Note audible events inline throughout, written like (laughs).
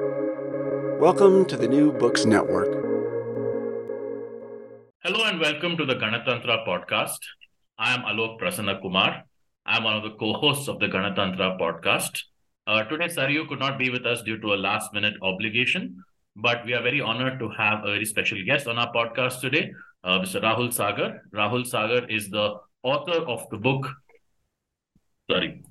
Welcome to the New Books Network. Hello and welcome to the Ganatantra podcast. I am Alok Prasanna Kumar. I am one of the co-hosts of the Ganatantra podcast. Uh, today, Saryu could not be with us due to a last-minute obligation, but we are very honored to have a very special guest on our podcast today, uh, Mr. Rahul Sagar. Rahul Sagar is the author of the book. Sorry,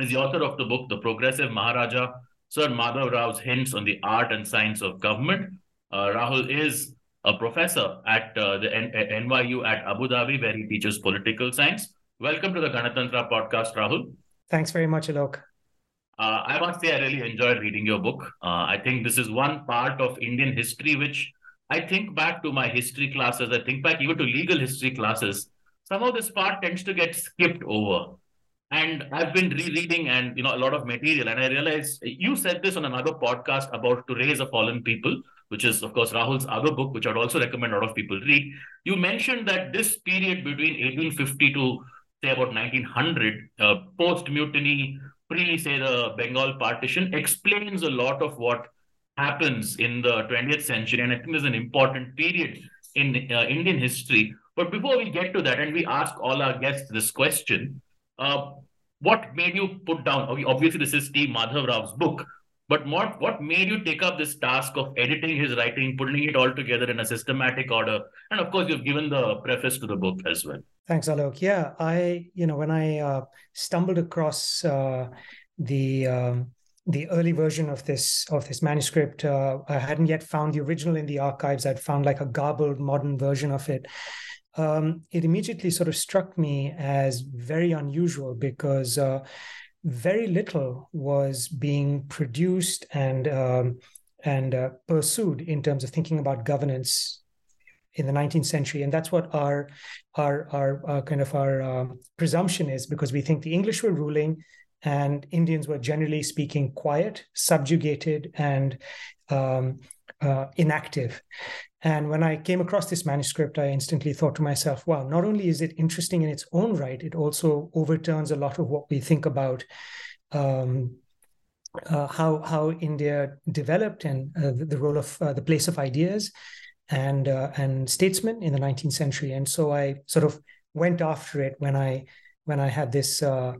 is the author of the book The Progressive Maharaja Sir Madhav Rao's hints on the art and science of government. Uh, Rahul is a professor at uh, the N- NYU at Abu Dhabi, where he teaches political science. Welcome to the Ganatantra podcast, Rahul. Thanks very much, Alok. Uh, I must say, I really enjoyed reading your book. Uh, I think this is one part of Indian history which I think back to my history classes, I think back even to legal history classes. Somehow this part tends to get skipped over and i've been rereading and you know a lot of material. And i realized you said this on another podcast about to raise a fallen people which is of course rahul's other book which i'd also recommend a lot of people read. You mentioned that this period between 1850 to say about 1900 uh, post mutiny pre say the bengal partition explains a lot of what happens in the 20th century. And i think there's an important period in uh, indian history. But before we get to that and we ask all our guests this question uh, what made you put down? Obviously, this is Steve Madhav Rao's book, but what what made you take up this task of editing his writing, putting it all together in a systematic order? And of course, you've given the preface to the book as well. Thanks, Alok. Yeah, I you know when I uh, stumbled across uh, the um, the early version of this of this manuscript, uh, I hadn't yet found the original in the archives. I'd found like a garbled modern version of it um, it immediately sort of struck me as very unusual because uh, very little was being produced and um, and uh, pursued in terms of thinking about governance in the 19th century, and that's what our our our, kind of our um, presumption is because we think the English were ruling and Indians were generally speaking quiet, subjugated, and um, uh, inactive. And when I came across this manuscript, I instantly thought to myself, wow, not only is it interesting in its own right, it also overturns a lot of what we think about um, uh, how, how India developed and uh, the, role of uh, the place of ideas and, uh, and statesmen in the 19th century. And so I sort of went after it when I, when I had this uh,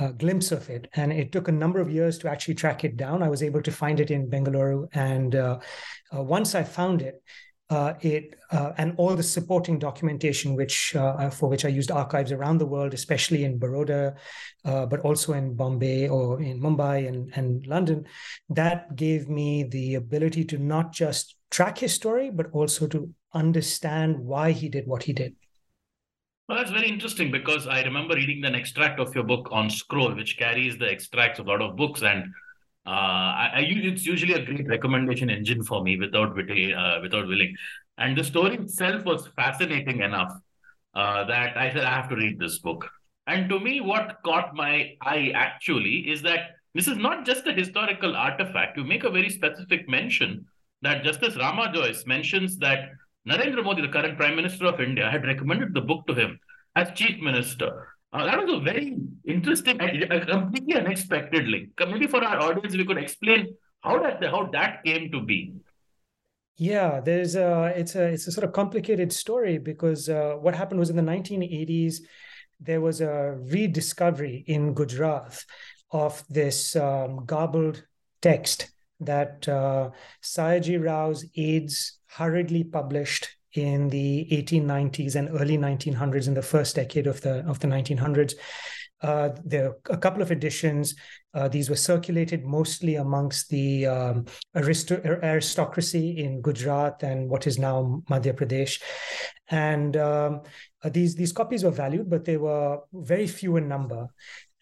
a glimpse of it. And it took a number of years to actually track it down. I was able to find it in Bengaluru. And uh, uh, once I found it, uh, it uh, and all the supporting documentation, which uh, for which I used archives around the world, especially in Baroda, uh, but also in Bombay or in Mumbai and, and London, that gave me the ability to not just track his story, but also to understand why he did what he did. Well, that's very interesting because I remember reading an extract of your book on Scroll, which carries the extracts of a lot of books, and I, I, it's usually a great recommendation engine for me without uh, without willing. And the story itself was fascinating enough uh, that I said I have to read this book. And to me, what caught my eye actually is that this is not just a historical artifact. You make a very specific mention that Justice Rama Jois mentions that Narendra Modi, the current Prime Minister of India, had recommended the book to him as Chief Minister. Uh, that was a very interesting and completely unexpected link. Maybe for our audience, we could explain how that how that came to be. Yeah, there's a it's a it's a sort of complicated story because uh, what happened was in the 1980s there was a rediscovery in Gujarat of this um, garbled text that uh, Sayaji Rao's aides hurriedly published in the 1890s and early 1900s in the first decade of the of the 1900s uh, there are a couple of editions. Uh, these were circulated mostly amongst the um, aristocracy in Gujarat and what is now Madhya Pradesh. And um, uh, these, these copies were valued, but they were very few in number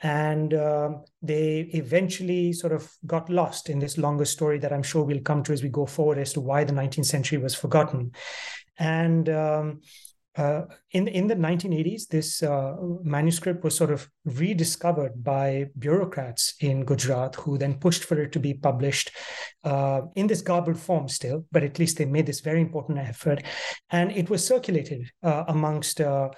and um, they eventually sort of got lost in this longer story that I'm sure we'll come to as we go forward as to why the 19th century was forgotten. And um, uh, in in the 1980s, this uh, manuscript was sort of rediscovered by bureaucrats in Gujarat, who then pushed for it to be published uh, in this garbled form still, but at least they made this very important effort, and it was circulated uh, amongst uh,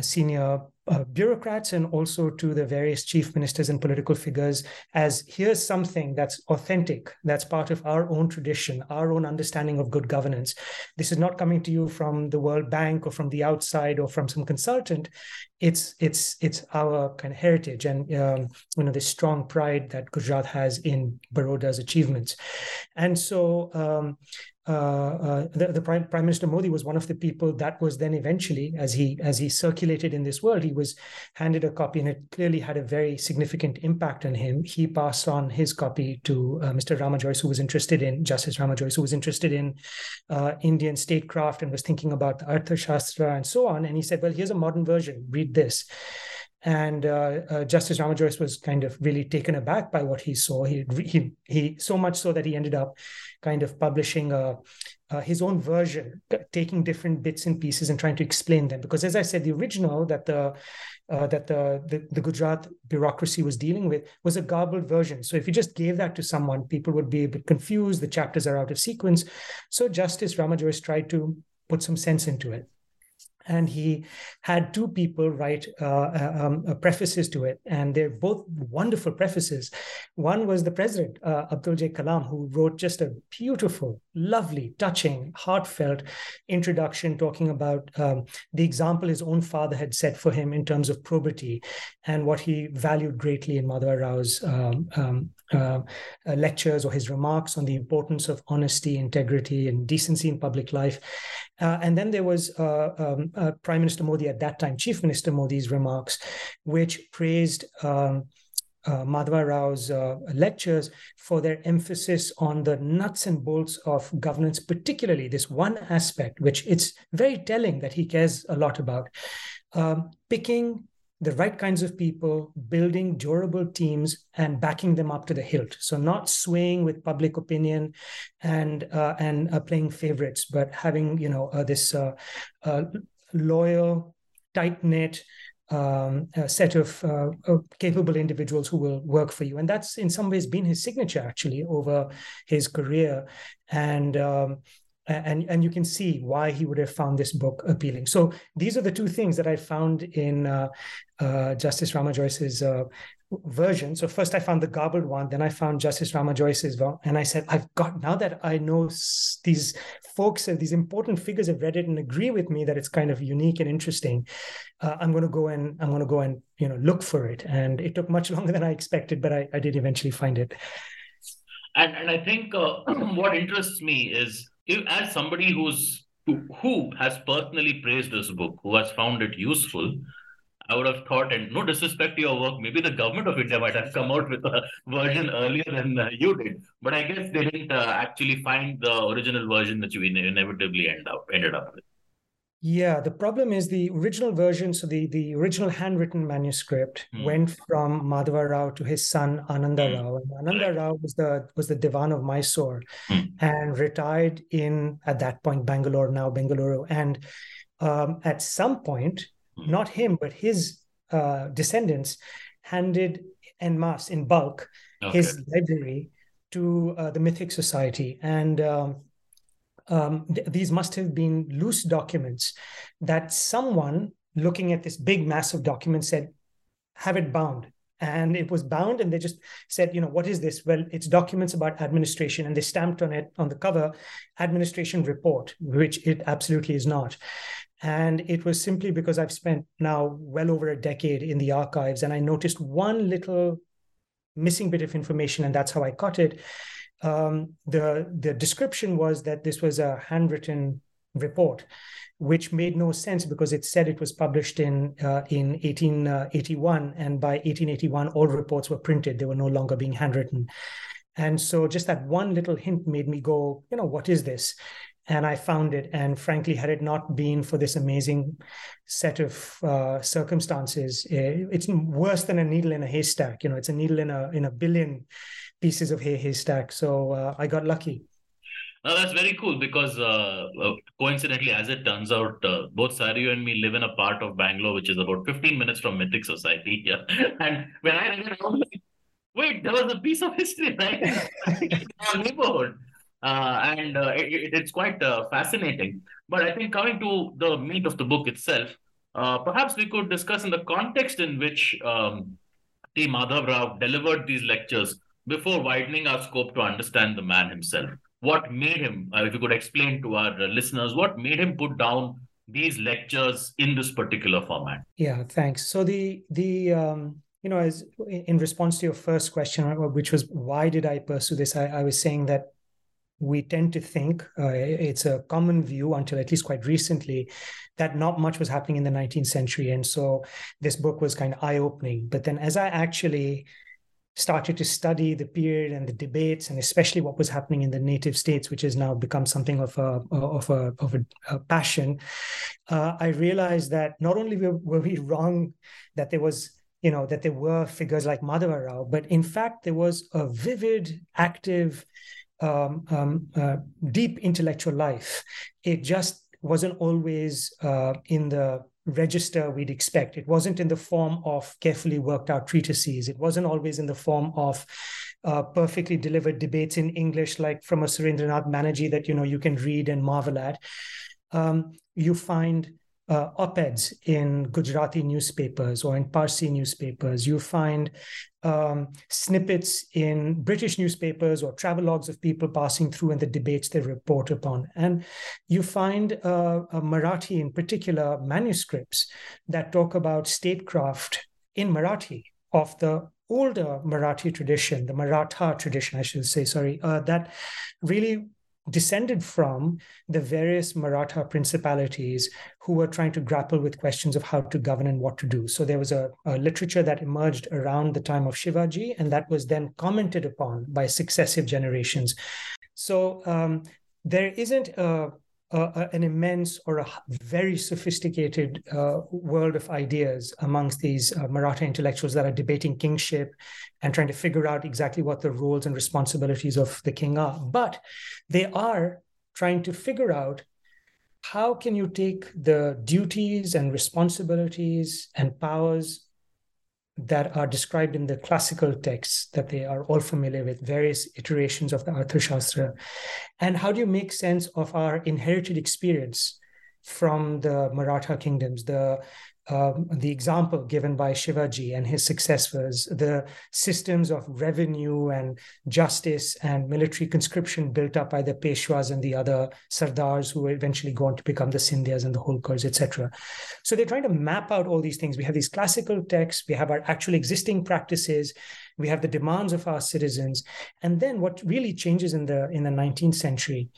senior uh, bureaucrats and also to the various chief ministers and political figures as here's something that's authentic that's part of our own tradition our own understanding of good governance. This is not coming to you from the world bank or from the outside or from some consultant. It's it's it's our kind of heritage and um, you know this strong pride that gujarat has in baroda's achievements. And so um, uh, uh, the, the Prime, Prime Minister Modi was one of the people that was then eventually, as he as he circulated in this world, he was handed a copy, and it clearly had a very significant impact on him. He passed on his copy to uh, Mr. Rama Jois, who was interested in Justice Rama Jois, who was interested in uh, Indian statecraft and was thinking about the Arthashastra and so on. And he said, "Well, here's a modern version. Read this." And uh, uh, Justice Rama Jois was kind of really taken aback by what he saw. He he he so much so that he ended up kind of publishing a, uh, his own version, taking different bits and pieces and trying to explain them. Because as I said, the original that the uh, that the, the, the Gujarat bureaucracy was dealing with was a garbled version. So if you just gave that to someone, people would be a bit confused. The chapters are out of sequence. So Justice Rama Jois tried to put some sense into it and he had two people write uh, uh, um, uh, prefaces to it, and they're both wonderful prefaces. One was the president, uh, Abdul J. Kalam, who wrote just a beautiful, lovely, touching, heartfelt introduction talking about um, the example his own father had set for him in terms of probity and what he valued greatly in Madhava Rao's um, um uh, uh, lectures or his remarks on the importance of honesty, integrity, and decency in public life. Uh, and then there was uh, um, uh, Prime Minister Modi at that time, Chief Minister Modi's remarks, which praised. Uh, Rao's uh, lectures for their emphasis on the nuts and bolts of governance, particularly this one aspect, which it's very telling that he cares a lot about. Um, picking the right kinds of people, building durable teams, and backing them up to the hilt. So not swaying with public opinion and uh, and uh, playing favorites, but having you know uh, this uh, loyal, tight knit. Um, a set of uh, capable individuals who will work for you, and that's in some ways been his signature actually over his career. And um, and and you can see why he would have found this book appealing. So these are the two things that I found in uh, uh, Justice uh, version. So first I found the garbled one, then I found Justice Rama Jois's one, and I said, I've got now that I know these folks, these important figures have read it and agree with me that it's kind of unique and interesting. Uh, I'm going to go and I'm going to go and you know look for it, and it took much (laughs) longer than I expected, but I, I did eventually find it. And and I think uh, (clears throat) what interests me is if, as somebody who's who, who has personally praised this book, who has found it useful, I would have thought, and no disrespect to your work, maybe the government of India might have come out with a (laughs) version earlier than uh, you did. But I guess they didn't uh, actually find the original version that you inevitably end up ended up with. Yeah, the problem is the original version. So the, the original handwritten manuscript mm. went from Madhava Rao to his son Ananda mm. Rao. And Ananda Rao was the was the Diwan of Mysore mm. and retired in at that point Bangalore, now Bengaluru. And um, at some point. Not him, but his uh, descendants handed en masse in bulk okay. his library to uh, the Mythic Society. And um, um, th- these must have been loose documents that someone looking at this big massive document said have it bound and it was bound and they just said you know what is this well it's documents about administration and they stamped on it on the cover administration report which it absolutely is not and it was simply because i've spent now well over a decade in the archives and i noticed one little missing bit of information and that's how i caught it um, the the description was that this was a handwritten report, which made no sense because it said it was published in uh, in 1881, and by 1881 all reports were printed; they were no longer being handwritten. And so, just that one little hint made me go, you know, what is this? And I found it. And frankly, had it not been for this amazing set of uh, circumstances, eh, it's worse than a needle in a haystack. You know, it's a needle in a in a billion pieces of hay haystack. So uh, I got lucky. Now that's very cool because uh, uh, coincidentally, as it turns out, uh, both Saryu and me live in a part of Bangalore which is about 15 minutes from Mythic Society. Yeah. (laughs) And when I read it, I was like, wait, there was a piece of history right (laughs) in our neighborhood. Uh, and uh, it, it's quite uh, fascinating. But I think coming to the meat of the book itself, perhaps we could discuss in the context in which um, T. Rao delivered these lectures before widening our scope to understand the man himself. What made him, uh, if you could explain to our listeners, what made him put down these lectures in this particular format? Yeah, thanks. So the the um, you know, as in response to your first question, which was why did I pursue this, I, I was saying that we tend to think uh, it's a common view until at least quite recently that not much was happening in the 19th century. And so this book was kind of eye-opening. But then as i actually started to study the period and the debates and especially what was happening in the native states which has now become something of a of a of a, a passion uh, i realized that not only were, were we wrong that there was you know that there were figures like Madhava Rao, but in fact there was a vivid, active, um, um, uh, deep intellectual life. It just wasn't always uh, in the register we'd expect. It wasn't in the form of carefully worked out treatises. It wasn't always in the form of uh, perfectly delivered debates in English, like from a Surendranath Banerjee that you know you can read and marvel at. Um, you find uh, op-eds in Gujarati newspapers or in Parsi newspapers. You find um, snippets in British newspapers or travelogues of people passing through and the debates they report upon. And you find uh, Marathi, in particular, manuscripts that talk about statecraft in Marathi of the older Marathi tradition, the Maratha tradition, I should say, sorry, uh, that really descended from the various Maratha principalities who were trying to grapple with questions of how to govern and what to do. So there was a, a, literature that emerged around the time of Shivaji, and that was then commented upon by successive generations. So um, there isn't a uh, an immense or a very sophisticated uh, world of ideas amongst these uh, Maratha intellectuals that are debating kingship and trying to figure out exactly what the roles and responsibilities of the king are. But they are trying to figure out how can you take the duties and responsibilities and powers that are described in the classical texts that they are all familiar with, various iterations of the Arthashastra. And how do you make sense of our inherited experience from the Maratha kingdoms, the um, the example given by Shivaji and his successors, the systems of revenue and justice and military conscription built up by the Peshwas and the other Sardars who eventually go on to become the Scindias and the Holkars, etc. So they're trying to map out all these things. We have these classical texts, we have our actual existing practices, we have the demands of our citizens, and then what really changes in the in the 19th century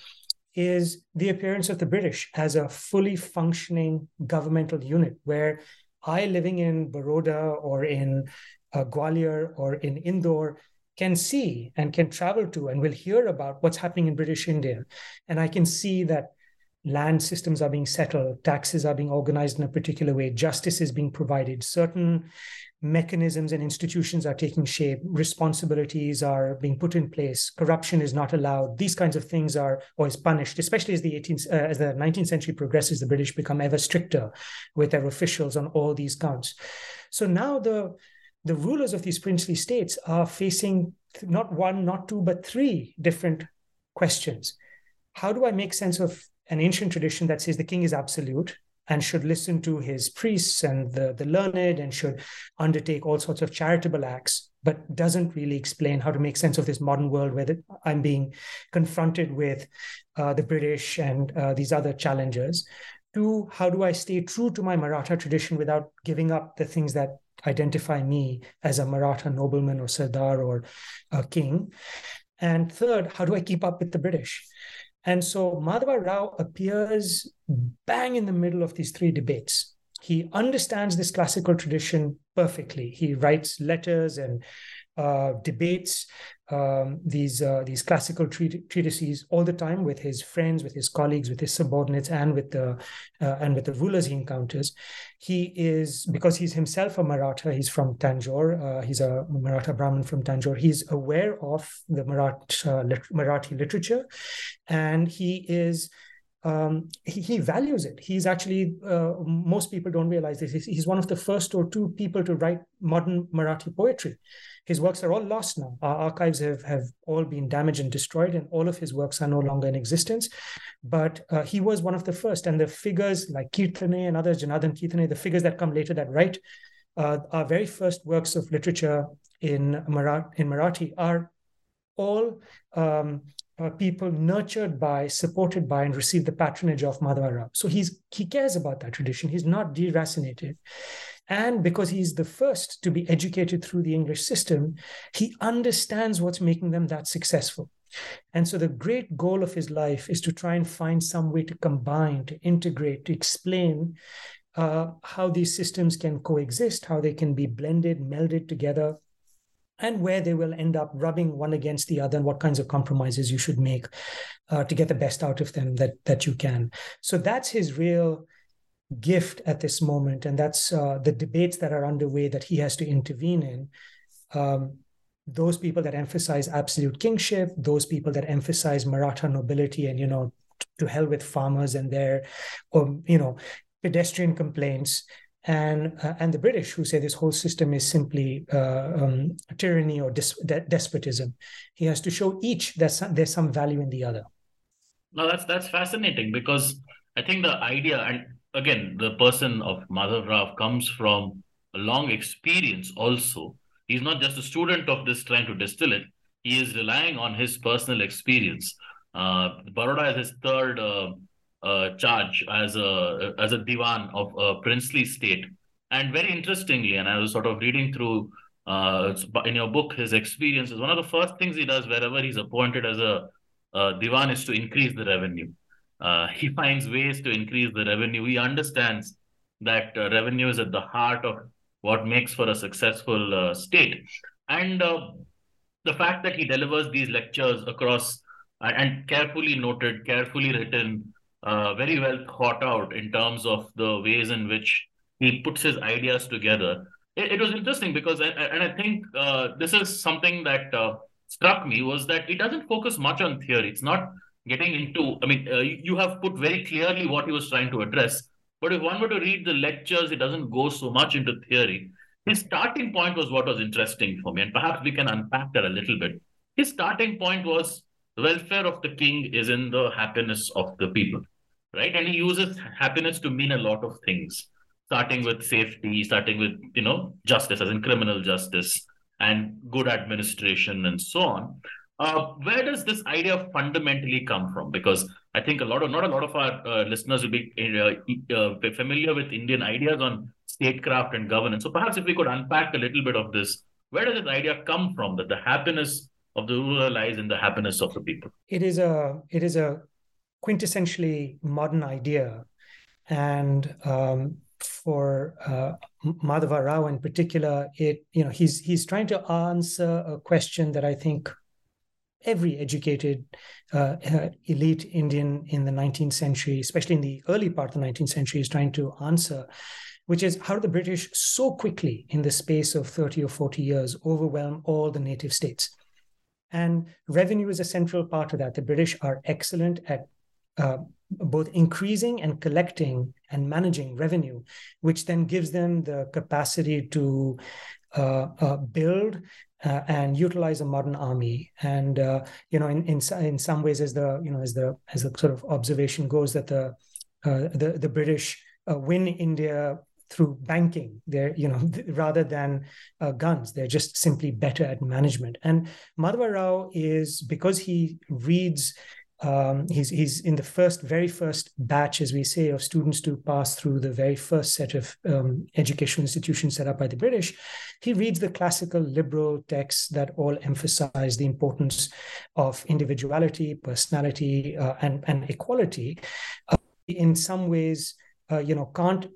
is the appearance of the British as a fully functioning governmental unit, where I, living in Baroda or in uh, Gwalior or in Indore, can see and can travel to and will hear about what's happening in British India. And I can see that land systems are being settled, taxes are being organized in a particular way, justice is being provided, certain mechanisms and institutions are taking shape, responsibilities are being put in place, corruption is not allowed. These kinds of things are always punished, especially as the 18th, uh, as the 19th century progresses. The British become ever stricter with their officials on all these counts. So now the the rulers of these princely states are facing not one, not two, but three different questions. How do I make sense of an ancient tradition that says the king is absolute? And should listen to his priests and the, the learned and should undertake all sorts of charitable acts, but doesn't really explain how to make sense of this modern world where the, I'm being confronted with uh, the British and uh, these other challengers. To how do I stay true to my Maratha tradition without giving up the things that identify me as a Maratha nobleman or Sardar or a king? And third, how do I keep up with the British? And so Madhava Rao appears bang in the middle of these three debates. He understands this classical tradition perfectly. He writes letters and uh, debates um, these uh, these classical treatises all the time with his friends, with his colleagues, with his subordinates, and with the uh, and with the rulers he encounters. He is because he's himself a Maratha. He's from Tanjore. Uh, he's a Maratha Brahmin from Tanjore. He's aware of the Maratha Marathi literature, and he is um, he, he, values it. He's actually, uh, most people don't realize this. He's one of the first or two people to write modern Marathi poetry. His works are all lost now. Our archives have, have all been damaged and destroyed, and all of his works are no longer in existence. But uh, he was one of the first. And the figures like Kirtane and others, Janardhan Kirtane, the figures that come later that write uh, our very first works of literature in, Marathi, in Marathi are all um, uh, people nurtured by, supported by, and received the patronage of Madhava Rao. So he's he cares about that tradition. He's not deracinated. And because he's the first to be educated through the English system, he understands what's making them that successful. And so the great goal of his life is to try and find some way to combine, to integrate, to explain uh, how these systems can coexist, how they can be blended, melded together, and where they will end up rubbing one against the other and what kinds of compromises you should make uh, to get the best out of them that that you can so that's his real gift at this moment and that's uh, the debates that are underway that he has to intervene in um, those people that emphasize absolute kingship those people that emphasize maratha nobility and you know to hell with farmers and their um, you know pedestrian complaints and uh, and the British who say this whole system is simply uh, um, tyranny or de- despotism. He has to show each that some, there's some value in the other. No, that's that's fascinating because I think the idea and again the person of Madhav Rao comes from a long experience. Also, he's not just a student of this trying to distill it. He is relying on his personal experience. Uh, Baroda is his third uh, uh, charge as a as a diwan of a princely state. And very interestingly, and I was sort of reading through uh, in your book his experiences. One of the first things he does wherever he's appointed as a, a diwan is to increase the revenue. Uh, he (laughs) finds ways to increase the revenue. He understands that uh, revenue is at the heart of what makes for a successful uh, state. And uh, the fact that he delivers these lectures across and carefully noted, carefully written, uh, very well thought out in terms of the ways in which he puts his ideas together. It, it was interesting because, I, and I think uh, this is something that uh, struck me was that it doesn't focus much on theory. It's not getting into, I mean, uh, you have put very clearly what he was trying to address. But if one were to read the lectures, it doesn't go so much into theory. His starting point was what was interesting for me, and perhaps we can unpack that a little bit. His starting point was the welfare of the king is in the happiness of the people, right? And he uses happiness to mean a lot of things, starting with safety, starting with, you know, justice, as in criminal justice and good administration and so on. Uh, where does this idea fundamentally come from? Because I think a lot of not a lot of our uh, listeners will be uh, uh familiar with Indian ideas on statecraft and governance. So perhaps if we could unpack a little bit of this, where does this idea come from that the happiness of the ruler lies in the happiness of the people. It is a it is a quintessentially modern idea, and um, for uh, Madhava Rao in particular, it you know he's he's trying to answer a question that I think every educated uh, uh, elite Indian in the 19th century, especially in the early part of the 19th century, is trying to answer, which is how the British so quickly, in the space of 30 or 40 years, overwhelm all the native states? And revenue is a central part of that. The British are excellent at uh, both increasing and collecting and managing revenue, which then gives them the capacity to uh, uh, build uh, and utilize a modern army. And uh, you know, in, in in some ways, as the you know as the as the sort of observation goes, that the uh, the the British win India through banking they're you know (laughs) rather than uh, guns they're just simply better at management and madhava rao is because he reads um, he's he's in the first very first batch as we say of students to pass through the very first set of um, educational institutions set up by the british. He reads the classical liberal texts that all emphasize the importance of individuality personality uh, and and equality. Uh, in some ways uh, you know can't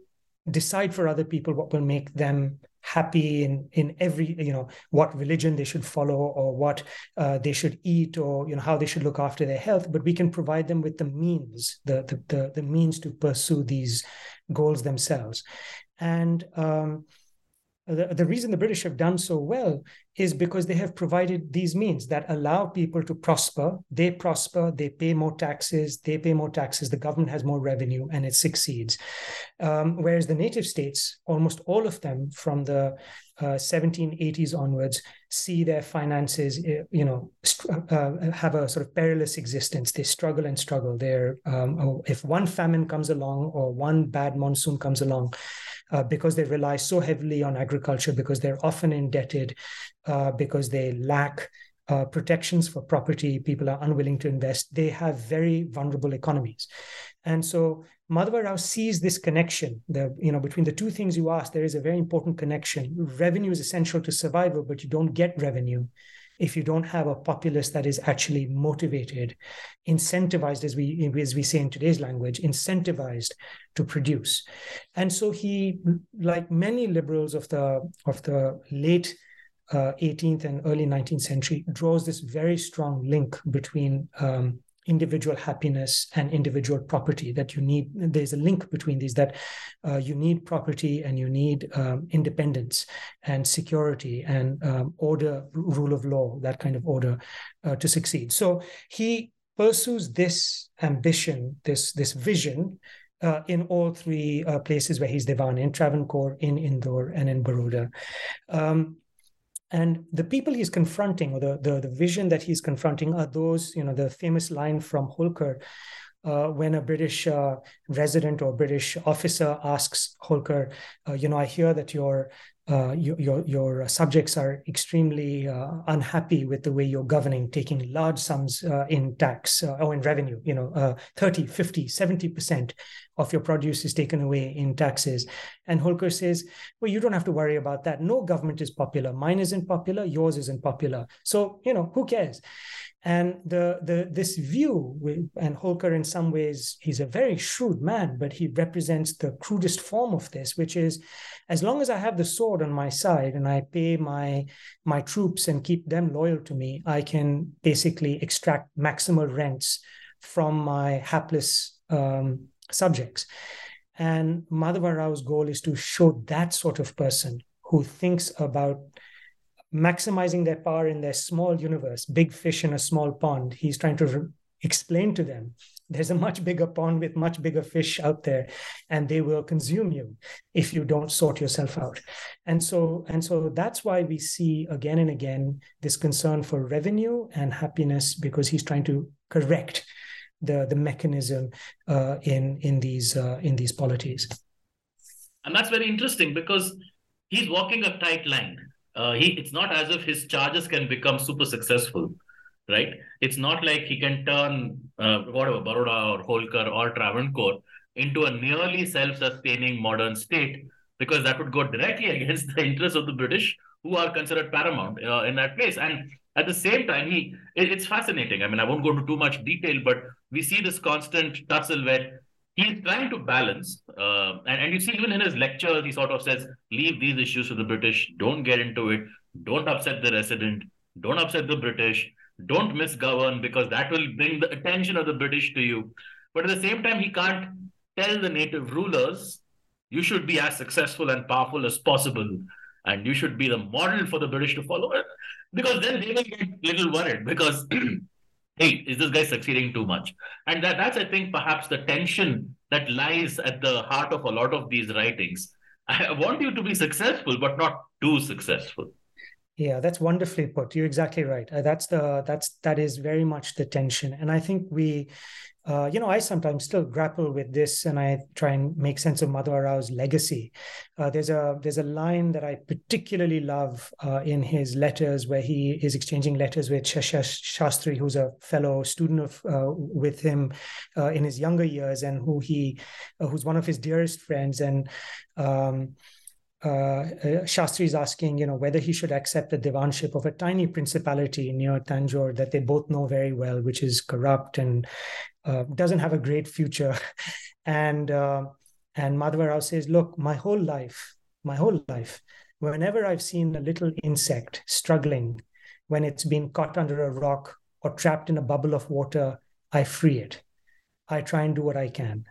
decide for other people what will make them happy in in every you know what religion they should follow or what uh, they should eat or you know how they should look after their health but we can provide them with the means the the the, the means to pursue these goals themselves. And um, the, the reason the British have done so well is because they have provided these means that allow people to prosper. They prosper, they pay more taxes, they pay more taxes, the government has more revenue, and it succeeds. Um, whereas the native states, almost all of them from the uh, 1780s onwards, see their finances, uh, you know, uh, have a sort of perilous existence. They struggle and struggle. They're, um, oh, if one famine comes along or one bad monsoon comes along, uh, because they rely so heavily on agriculture, because they're often indebted, uh, because they lack uh, protections for property, people are unwilling to invest, they have very vulnerable economies. And so Madhava Rao sees this connection. The, you know, between the two things you asked, there is a very important connection. Revenue is essential to survival, but you don't get revenue if you don't have a populace that is actually motivated, incentivized, as we as we say in today's language, incentivized to produce. And so he, like many liberals of the of the late uh, 18th and early 19th century, draws this very strong link between um, individual happiness and individual property that you need there's a link between these that uh, you need property and you need um, independence and security and um, order rule of law that kind of order uh, to succeed so he pursues this ambition this this vision uh, in all three uh, places where he's Divan, in Travancore, in Indore, and in Baroda. Um, and the people he's confronting or the, the, the vision that he's confronting are those you know the famous line from holkar uh, when a British uh, resident or British officer asks holkar uh, you know, I hear that your uh, your, your, subjects are extremely uh, unhappy with the way you're governing, taking large sums uh, in tax or in revenue, you know, 30, 50, 70% of your produce is taken away in taxes. And Holkar says, well, you don't have to worry about that. No government is popular. Mine isn't popular. Yours isn't popular. So, you know, who cares? And the, the this view, and Holkar in some ways, he's a very shrewd man, but he represents the crudest form of this, which is as long as I have the sword on my side and I pay my my troops and keep them loyal to me, I can basically extract maximal rents from my hapless um, subjects. And Madhava Rao's goal is to show that sort of person who thinks about maximizing their power in their small universe, big fish in a small pond. He's trying to re- explain to them there's a much bigger pond with much bigger fish out there and they will consume you if you don't sort yourself out and so and so that's why we see again and again this concern for revenue and happiness because he's trying to correct the the mechanism uh, in in these uh, in these polities and that's very interesting because he's walking a tight line uh, he it's not as if his charges can become super successful right? It's not like he can turn uh, whatever baroda or holkar or travancore into a nearly self-sustaining modern state because that would go directly (laughs) against the interests of the british who are considered paramount uh, in that place. And at the same time he it, it's fascinating. I mean i won't go into too much detail but we see this constant tussle where he's trying to balance, uh, and, and you see even in his lectures, he sort of says, leave these issues to the British, don't get into it, don't upset the resident, don't upset the British, don't misgovern because that will bring the attention of the British to you. But at the same time, he can't tell the native rulers, you should be as successful and powerful as possible. And you should be the model for the British to follow. Because then they will get a little worried because (clears throat) hey, is this guy succeeding too much? And that, that's, I think, perhaps the tension that lies at the heart of a lot of these writings. I want you to be successful, but not too successful. Yeah, that's wonderfully put. You're exactly right. Uh, that's the that's that is very much the tension, and I think we uh, you know, I sometimes still grapple with this, and I try and make sense of Madhava Rao's legacy. Uh, there's a there's a line that I particularly love uh, in his letters, where he is exchanging letters with Shastri, who's a fellow student of uh, with him uh, in his younger years, and who he who's one of his dearest friends, and. Um, uh, Shastri is asking, you know, whether he should accept the divanship of a tiny principality near Tanjore that they both know very well, which is corrupt and uh, doesn't have a great future. (laughs) and uh, and Madhava Rao says, look, my whole life, my whole life, whenever I've seen a little insect struggling, when it's been caught under a rock or trapped in a bubble of water, I free it. I try and do what I can.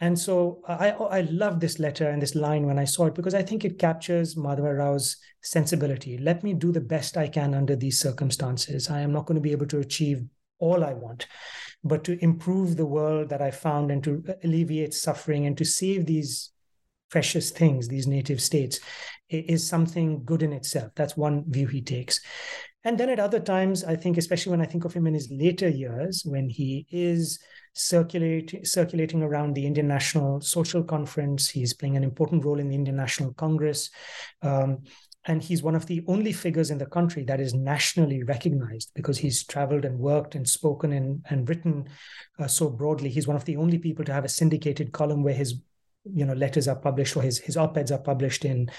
And so I, I love this letter and this line when I saw it because I think it captures Madhava Rao's sensibility. Let me do the best I can under these circumstances. I am not going to be able to achieve all I want, but to improve the world that I found and to alleviate suffering and to save these precious things, these native states, is something good in itself. That's one view he takes. And then at other times, I think, especially when I think of him in his later years, when he is circulating circulating around the Indian National Social Conference, he's playing an important role in the Indian National Congress. Um, and he's one of the only figures in the country that is nationally recognized because he's traveled and worked and spoken and, and written uh, so broadly. He's one of the only people to have a syndicated column where his you know letters are published or his his op-eds are published in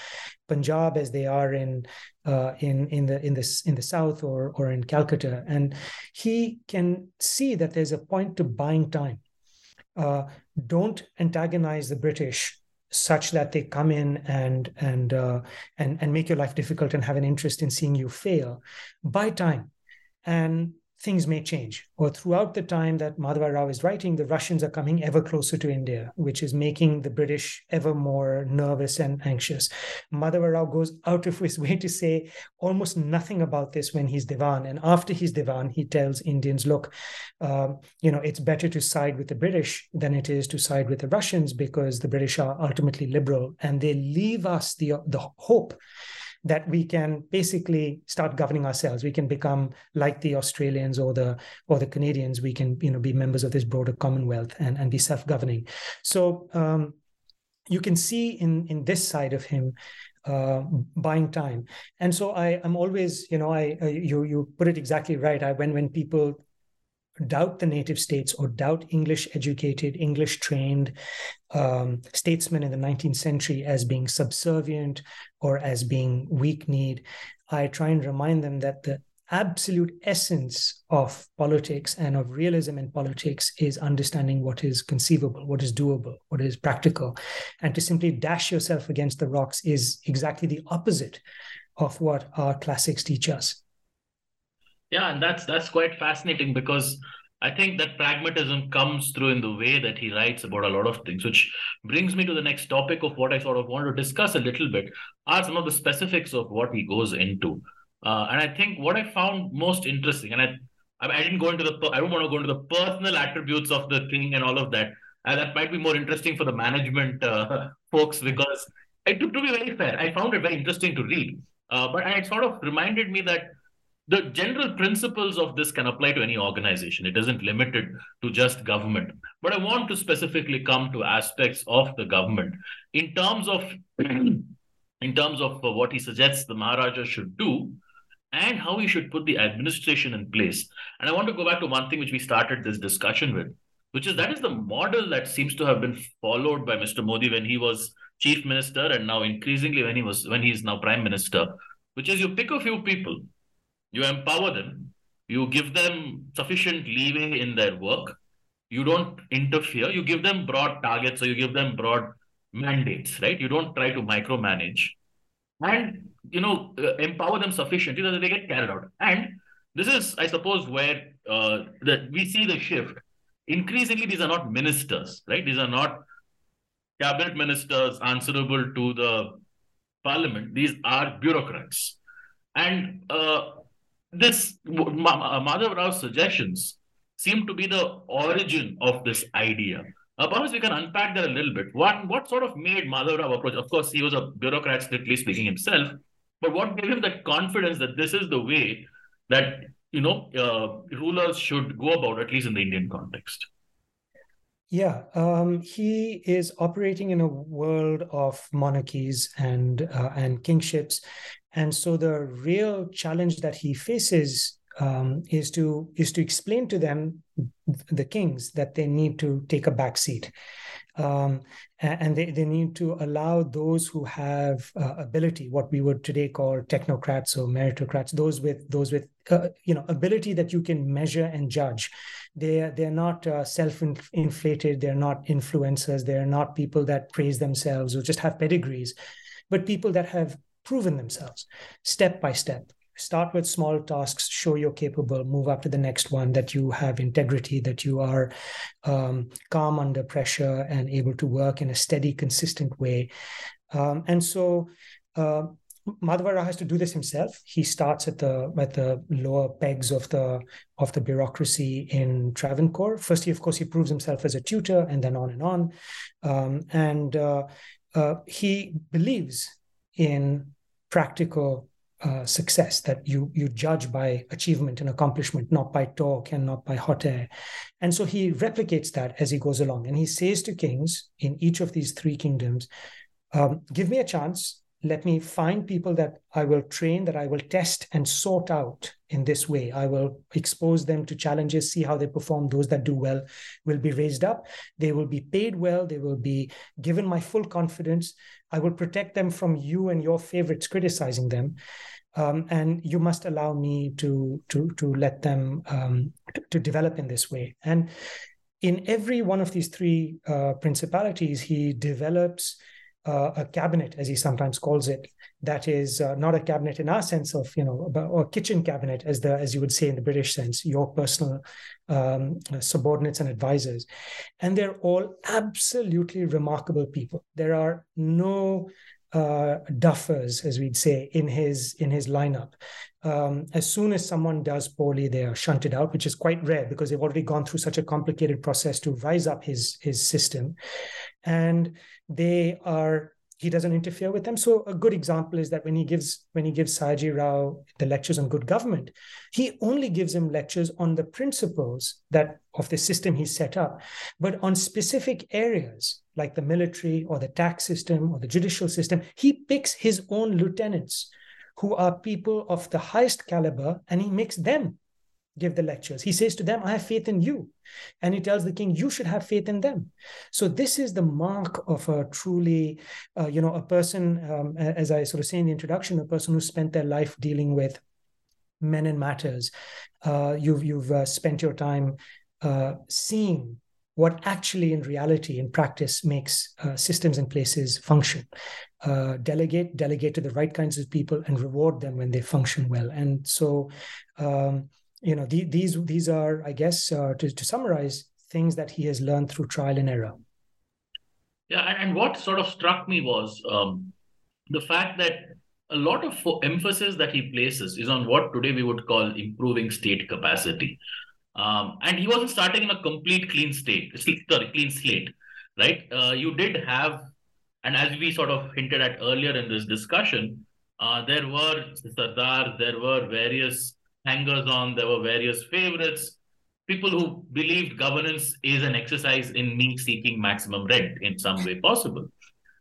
Punjab as they are in uh, in in the in this in the south or or in Calcutta and he can see that there's a point to buying time uh, don't antagonize the British such that they come in and and uh, and and make your life difficult and have an interest in seeing you fail buy time. And things may change. Or throughout the time that Madhava Rao is writing, the Russians are coming ever closer to India, which is making the British ever more nervous and anxious. Madhava Rao goes out of his (laughs) way to say almost nothing about this when he's Divan. And after he's Divan, he tells Indians, look, um, you know, it's better to side with the British than it is to side with the Russians because the British are ultimately liberal and they leave us the, the hope that we can basically start governing ourselves. We can become like the Australians or the or the Canadians. We can you know be members of this broader Commonwealth and and be self governing. So. Um, you can see in in this side of him uh, buying time and so i i'm always you know i uh, you you put it exactly right i when when people doubt the native states or doubt English educated, English trained um, statesmen in the 19th century as being subservient or as being weak kneed, I try and remind them that the absolute essence of politics and of realism in politics is understanding what is conceivable, what is doable, what is practical. And to simply dash yourself against the rocks is exactly the opposite of what our classics teach us. Yeah, and that's that's quite fascinating because I think that pragmatism comes through in the way that he writes about a lot of things, which brings me to the next topic of what I sort of want to discuss a little bit are some of the specifics of what he goes into. Uh, and I think what I found most interesting, and I, I didn't go into the, I don't want to go into the personal attributes of the king and all of that. And that might be more interesting for the management uh, (laughs) folks because, to, to be very fair, I found it very interesting to read. Uh, but it sort of reminded me that the general principles of this can apply to any organization. It isn't limited to just government. But I want to specifically come to aspects of the government in terms of (clears throat) in terms of what he suggests the Maharaja should do and how he should put the administration in place. And I want to go back to one thing which we started this discussion with, which is that is the model that seems to have been followed by Mr. Modi when he was chief minister and now increasingly when he was when he is now prime minister, which is you pick a few people you empower them, you give them sufficient leeway in their work, you don't interfere, you give them broad targets or you give them broad mandates, right? You don't try to micromanage and you know uh, empower them sufficiently that they get carried out. And this is, I suppose, where uh, we see the shift. Increasingly, these are not ministers, right? These are not cabinet ministers answerable to the parliament. These are bureaucrats, and uh, this Madhav Rao's suggestions seem to be the origin of this idea. Uh, perhaps we can unpack that a little bit. What what sort of made Madhav Rao approach? Of course, he was a bureaucrat, strictly speaking himself, but what gave him that confidence that this is the way that you know uh, rulers should go about, at least in the Indian context? Yeah, um, he is operating in a world of monarchies and uh, and kingships, and so the real challenge that he faces um, is to is to explain to them the kings that they need to take a back seat. Um, and they, they need to allow those who have uh, ability what we would today call technocrats or meritocrats those with those with uh, you know ability that you can measure and judge. They they're not uh, self-inflated they're not influencers they're not people that praise themselves or just have pedigrees but people that have proven themselves step by step start with small tasks show you're capable move up to the next one that you have integrity that you are um, calm under pressure and able to work in a steady consistent way um, and so uh, has to do this himself. He starts at the at the lower pegs of the of the bureaucracy in Travancore. First, he of course he proves himself as a tutor, and then on and on. Um, and uh, uh, he believes in practical uh, success that you you judge by achievement and accomplishment, not by talk and not by hot air. And so he replicates that as he goes along, and he says to kings in each of these three kingdoms, um, "Give me a chance." Let me find people that I will train, that I will test and sort out in this way. I will expose them to challenges, see how they perform. Those that do well will be raised up. They will be paid well. They will be given my full confidence. I will protect them from you and your favorites criticizing them. Um, and you must allow me to to to let them um, to, to, develop in this way. And in every one of these three uh, principalities, he develops uh, a cabinet, as he sometimes calls it, that is uh, not a cabinet in our sense of you know or kitchen cabinet, as the as you would say in the British sense, your personal um, subordinates and advisors, and they're all absolutely remarkable people. There are no uh, duffers, as we'd say, in his in his lineup. Um, as soon as someone does poorly, they are shunted out, which is quite rare because they've already gone through such a complicated process to rise up his his system, and they are he doesn't interfere with them. So a good example is that when he gives when he gives Sayaji Rao the lectures on good government, he only gives him lectures on the principles that of the system he set up, but on specific areas like the military or the tax system or the judicial system, he picks his own lieutenants who are people of the highest caliber and he makes them give the lectures. He says to them, I have faith in you. And he tells the king, you should have faith in them. So this is the mark of a truly, uh, you know, a person, um, as I sort of say in the introduction, a person who spent their life dealing with men and matters. Uh, you've you've uh, spent your time uh, seeing what actually in reality in practice makes uh, systems and places function uh, delegate delegate to the right kinds of people and reward them when they function well and so um, you know the, these these are i guess uh, to, to summarize things that he has learned through trial and error. Yeah and what sort of struck me was um, the fact that a lot of emphasis that he places is on what today we would call improving state capacity. Um, and he wasn't starting in a complete clean state (laughs) sorry clean slate right? Uh, you did have and as we sort of hinted at earlier in this discussion uh, there were Sardar, there were various hangers on, there were various favorites, people who believed governance is an exercise in me seeking maximum rent in some way possible.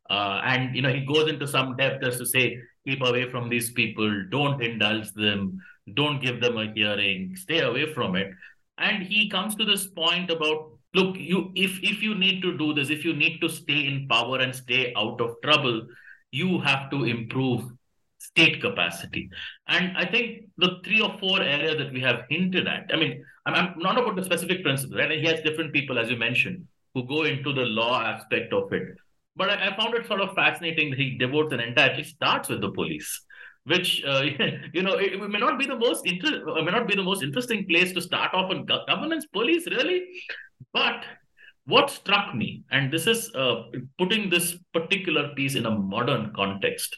Uh, and you know, he goes into some depth as to say, keep away from these people, don't indulge them, don't give them a hearing, stay away from it. And he comes to this point about look, you if if you need to do this, if you need to stay in power and stay out of trouble, you have to improve state capacity. And I think the three or four areas that we have hinted at, I mean, I'm, I'm not about the specific principles, right? And he has different people, as you mentioned, who go into the law aspect of it. But I, I found it sort of fascinating that he devotes an entire, he starts with the police. Which uh, (laughs) you know, it, may not be the most inter- may not be the most interesting place to start off on governance, police, really. But what struck me, and this is uh, putting this particular piece in a modern context,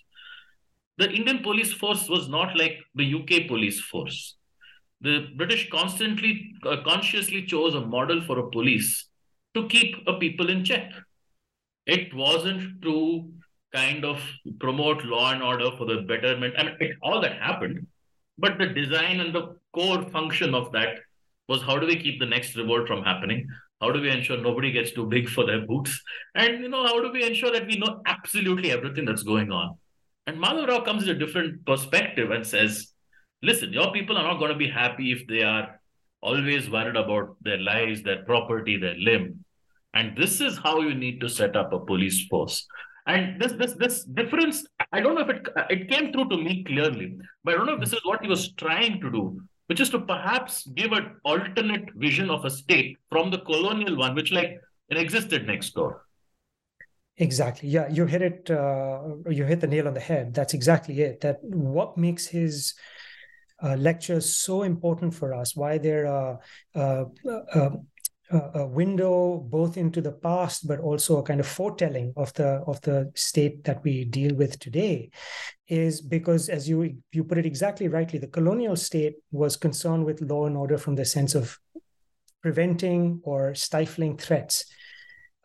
the Indian police force was not like the UK police force. The British constantly, uh, consciously chose a model for a police to keep a people in check. It wasn't to kind of promote law and order for the betterment. I mean, it, all that happened, but the design and the core function of that was how do we keep the next revolt from happening? How do we ensure nobody gets too big for their boots? And you know, how do we ensure that we know absolutely everything that's going on? And Madhav Rao comes with a different perspective and says, listen, your people are not going to be happy if they are always worried about their lives, their property, their limb. And this is how you need to set up a police force. And this this this difference, I don't know if it it came through to me clearly, but I don't know if this is what he was trying to do, which is to perhaps give an alternate vision of a state from the colonial one, which like it existed next door. Exactly. Yeah, you hit it. Uh, you hit the nail on the head. That's exactly it. That what makes his uh, lectures so important for us, why they're uh, uh, uh a window both into the past but also a kind of foretelling of the of the state that we deal with today is because as you you put it exactly rightly the colonial state was concerned with law and order from the sense of preventing or stifling threats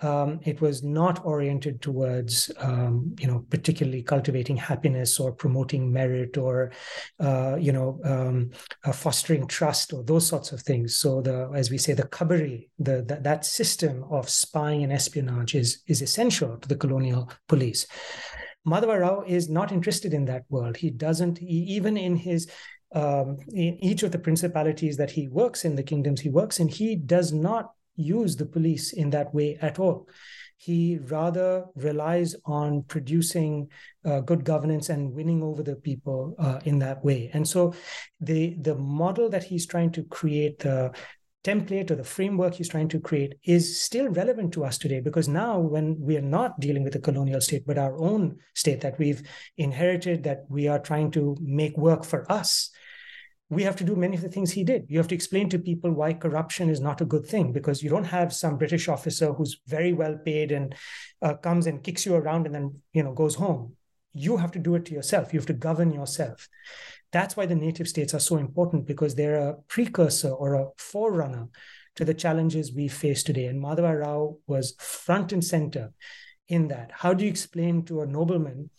um, it was not oriented towards um, you know particularly cultivating happiness or promoting merit or uh, you know um, uh, fostering trust or those sorts of things so the as we say the khabari the, the, that system of spying and espionage is is essential to the colonial police Madhava Rao is not interested in that world. He doesn't, he, even in his um, in each of the principalities that he works in, the kingdoms he works in, he does not use the police in that way at all. He rather relies on producing uh, good governance and winning over the people uh, in that way. And so, the the model that he's trying to create, the template or the framework he's trying to create, is still relevant to us today because now, when we are not dealing with a colonial state, but our own state that we've inherited, that we are trying to make work for us, we have to do many of the things he did. You have to explain to people why corruption is not a good thing because you don't have some British officer who's very well paid and uh, comes and kicks you around and then you know goes home. You have to do it to yourself. You have to govern yourself. That's why the native states are so important because they're a precursor or a forerunner to the challenges we face today. And Madhava Rao was front and center in that. How do you explain to a nobleman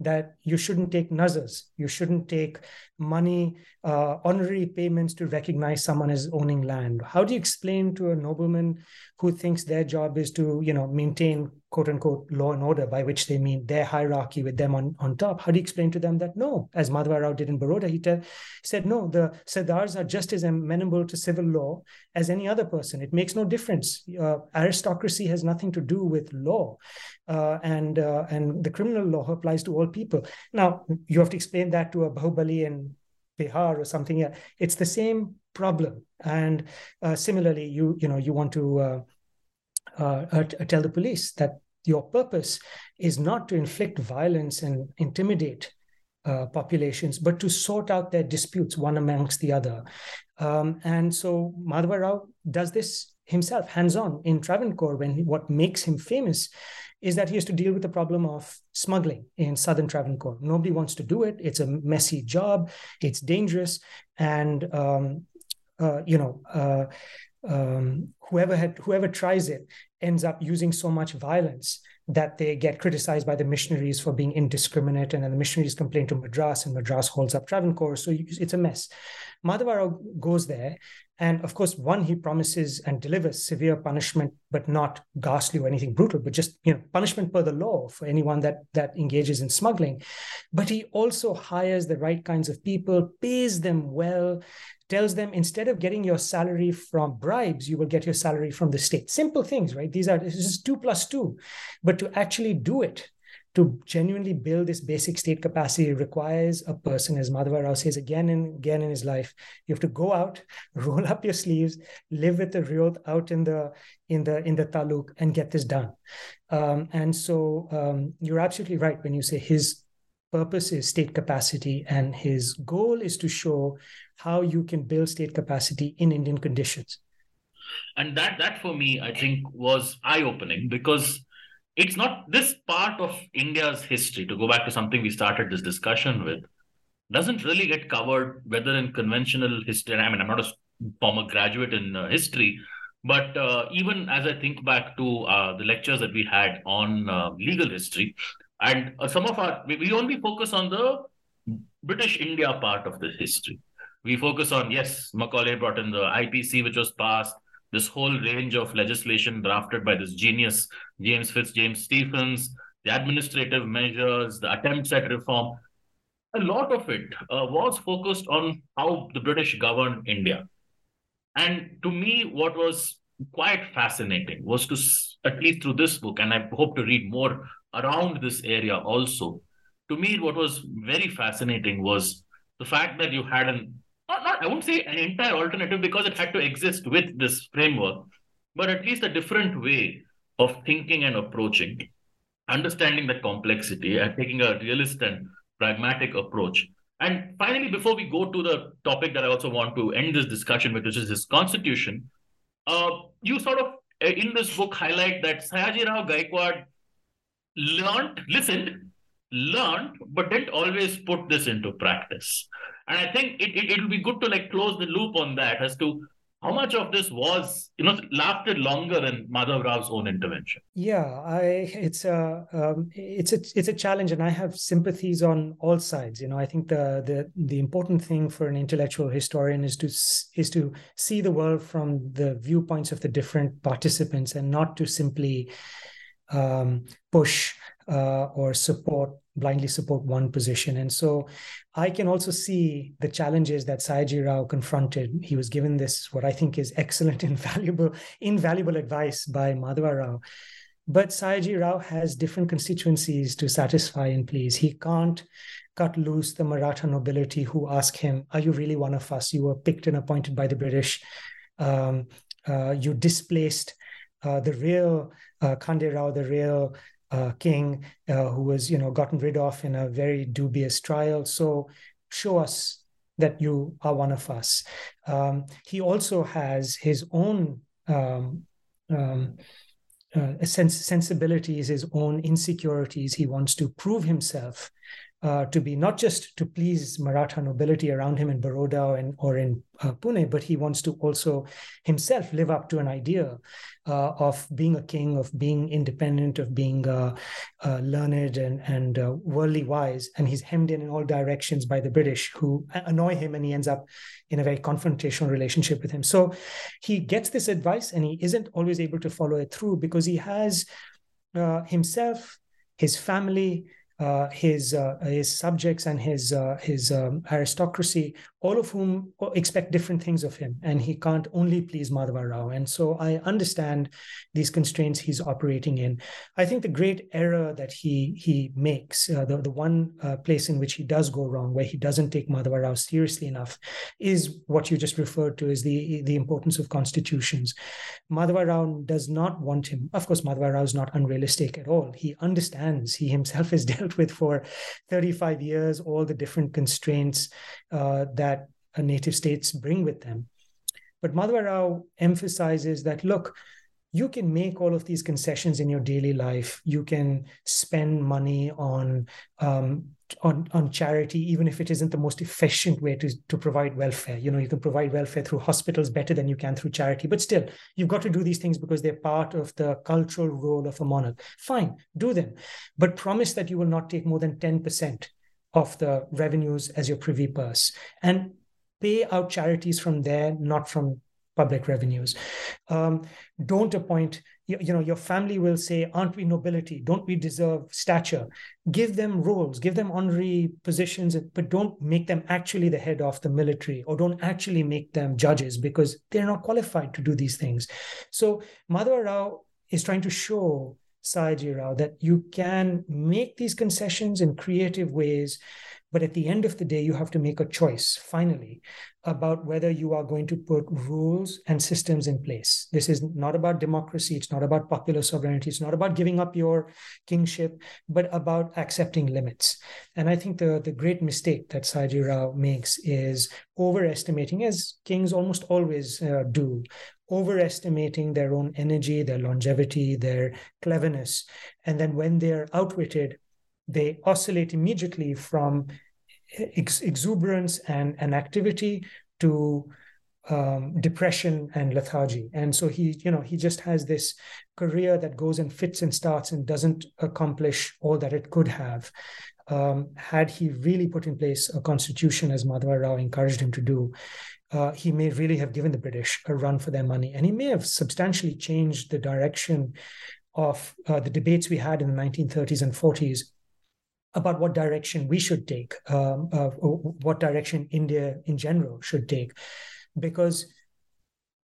that you shouldn't take nazars, you shouldn't take money, uh, honorary payments to recognize someone as owning land. How do you explain to a nobleman who thinks their job is to, you know, maintain quote unquote law and order, by which they mean their hierarchy with them on, on top. How do you explain to them that no, as Madhava Rao did in Baroda, he, tell, said, no, the Sardars are just as amenable to civil law as any other person. It makes no difference. Uh, aristocracy has nothing to do with law. Uh, and uh, and the criminal law applies to all people. Now, you have to explain that to a Bahubali in Bihar or something. It's the same problem. And uh, similarly, you you know you want to uh, uh, uh, tell the police that your purpose is not to inflict violence and intimidate uh, populations, but to sort out their disputes one amongst the other. Um, and so Madhava Rao does this himself, hands-on in Travancore. When he, what makes him famous is that he has to deal with the problem of smuggling in southern Travancore. Nobody wants to do it. It's a messy job. It's dangerous, and um, uh, you know. Um, whoever had whoever tries it ends up using so much violence that they get criticized by the missionaries for being indiscriminate, and then the missionaries complain to Madras, and Madras holds up Travancore. So it's a mess. Madhava Rao goes there, and of course, one he promises and delivers severe punishment, but not ghastly or anything brutal, but just you know punishment per the law for anyone that that engages in smuggling. But he also hires the right kinds of people, pays them well, tells them instead of getting your salary from bribes, you will get your salary from the state. Simple things, right? These are is two plus two. But to actually do it, to genuinely build this basic state capacity requires a person, as Madhava Rao says again and again in his life, you have to go out, (laughs) roll up your sleeves, live with the real out in the in the in the taluk and get this done. Um, and so um, you're absolutely right when you say his purpose is state capacity and his goal is to show how you can build state capacity in indian conditions and that that for me i think was eye opening because it's not this part of india's history to go back to something we started this discussion with doesn't really get covered whether in conventional history i mean i'm not a former graduate in uh, history but uh, even as i think back to uh, the lectures that we had on uh, legal history and uh, some of our, we, we only focus on the British India part of the history. We focus on, yes, Macaulay brought in the IPC, which was passed, this whole range of legislation drafted by this genius, James Fitz James Stephens, the administrative measures, the attempts at reform. A lot of it uh, was focused on how the British governed India. And to me, what was quite fascinating was to, at least through this book, and I hope to read more around this area also. To me, what was very fascinating was the fact that you had an not, not I won't say an entire alternative because it had to exist with this framework, but at least a different way of thinking and approaching, understanding the complexity and taking a realist and pragmatic approach. And finally, before we go to the topic that I also want to end this discussion with, which is this constitution, uh, you sort of uh, in this book highlight that Sayaji Rao Gaikwad learned, listened, learned, but didn't always put this into practice. And I think it, it, it'll be good to like close the loop on that as to how much of this was you know lasted longer than Madhav Rao's own intervention? Yeah, I it's a um, it's a it's a challenge, and I have sympathies on all sides. You know, I think the the the important thing for an intellectual historian is to is to see the world from the viewpoints of the different participants, and not to simply um, push uh, or support blindly support one position. And so I can also see the challenges that Sayaji Rao confronted. He was given this, what I think is excellent, (laughs) invaluable, invaluable advice by Madhava Rao. But Sayaji Rao has different constituencies to satisfy and please. He can't cut loose the Maratha nobility who ask him, Are you really one of us? You were picked and appointed by the British. Um, uh, you displaced uh, the real uh, Rao, the real uh, king uh, who was you know gotten rid of in a very dubious trial. So show us that you are one of us. Um, he also has his own um, um, uh, sens- sensibilities his own insecurities. He wants to prove himself uh, to be not just to please Maratha nobility around him in Baroda and, or in uh, Pune, but he wants to also himself live up to an idea uh, of being a king, of being independent, of being uh, uh, learned and, and worldly wise. And he's hemmed in in all directions by the British who annoy him and he ends up in a very confrontational relationship with him. So he gets this advice and he isn't always able to follow it through because he has himself, his family, his uh, his subjects and his uh, his um, aristocracy, all of whom expect different things of him, and he can't only please Madhava Rao. And so I understand these constraints he's operating in. I think the great error that he he makes, uh, the the one uh, place in which he does go wrong, where he doesn't take Madhava Rao seriously enough, is what you just referred to as the the importance of constitutions. Madhava Rao does not want him. Of course, Madhava Rao is not unrealistic at all. He understands. He himself (laughs) has dealt with for 35 years all the different constraints uh, that native states bring with them. But Madhava Rao emphasizes that look, you can make all of these concessions in your daily life. You can spend money on um, on on charity, even if it isn't the most efficient way to to provide welfare. You know, you can provide welfare through hospitals better than you can through charity. But still, you've got to do these things because they're part of the cultural role of a monarch. Fine, do them, but promise that you will not take more than ten percent of the revenues as your privy purse and pay out charities from there, not from public revenues. Um, don't appoint, you, you, know, your family will say, aren't we nobility? Don't we deserve stature? Give them roles, give them honorary positions, but don't make them actually the head of the military or don't actually make them judges because they're not qualified to do these things. So Madhava Rao is trying to show Rao that you can make these concessions in creative ways but at the end of the day, you have to make a choice finally about whether you are going to put rules and systems in place. This is not about democracy. It's not about popular sovereignty. It's not about giving up your kingship, but about accepting limits. And I think the, the great mistake that Sayaji Rao makes is overestimating, as kings almost always uh, do, overestimating their own energy, their longevity, their cleverness. And then when they're outwitted, they oscillate immediately from ex- exuberance and, and activity to um, depression and lethargy. And so he, you know, he just has this career that goes and fits and starts and doesn't accomplish all that it could have. Um, had he really put in place a constitution, as Madhava Rao encouraged him to do, uh, he may really have given the British a run for their money. And he may have substantially changed the direction of uh, the debates we had in the 1930s and 40s about what direction we should take, um, uh, what direction India in general should take. Because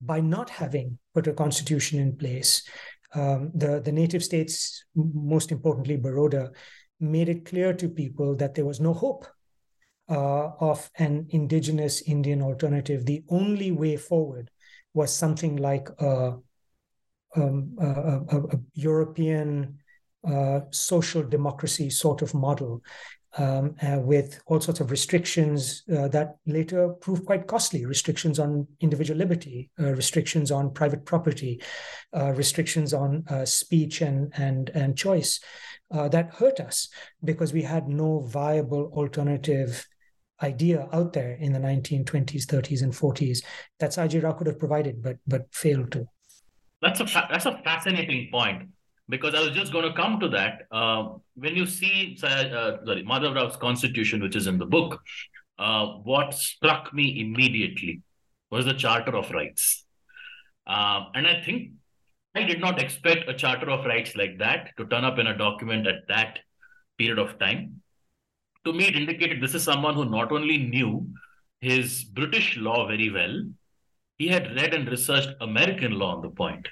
by not having put a constitution in place, um, the, the native states, most importantly Baroda, made it clear to people that there was no hope uh, of an indigenous Indian alternative. The only way forward was something like a, um, a, a, a European uh, social democracy sort of model. um, uh, with all sorts of restrictions uh, that later proved quite costly restrictions on individual liberty, uh, restrictions on private property, uh, restrictions on uh, speech and, and, and choice uh, that hurt us because we had no viable alternative idea out there in the 1920s, 30s, and 40s that Sayaji Rao could have provided, but but failed to. That's a that's a fascinating point because I was just going to come to that. Uh, when you see uh, sorry, Madhav Rao's constitution, which is in the book, uh, what struck me immediately was the Charter of Rights. Uh, and I think I did not expect a Charter of Rights like that to turn up in a document at that period of time. To me, it indicated this is someone who not only knew his British law very well, he had read and researched American law on the point.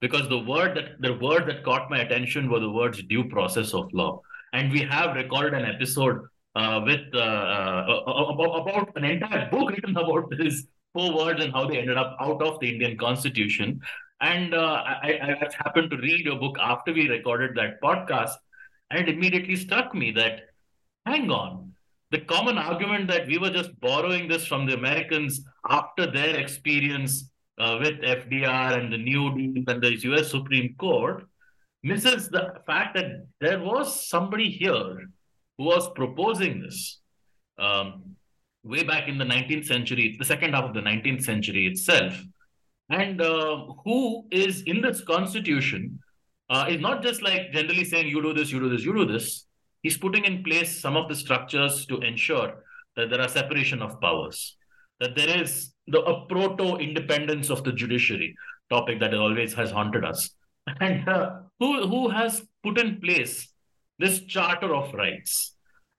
Because the word that the word that caught my attention were the words due process of law. And we have recorded an episode uh, with uh, uh, about, about, an entire book written about (laughs) these four words and how they ended up out of the indian constitution. And uh, I, I happened to read your book after we recorded that podcast and it immediately struck me that hang on the common argument that we were just borrowing this from the americans after their experience uh, with FDR and the New Deal and the US Supreme Court misses the fact that there was somebody here who was proposing this um, way back in the 19th century, the second half of the 19th century itself, and uh, who is in this constitution uh, is not just like generally saying you do this, you do this, you do this. He's putting in place some of the structures to ensure that there are separation of powers, that there is the proto independence of the judiciary topic that always has haunted us. (laughs) And uh, who who has put in place this charter of rights?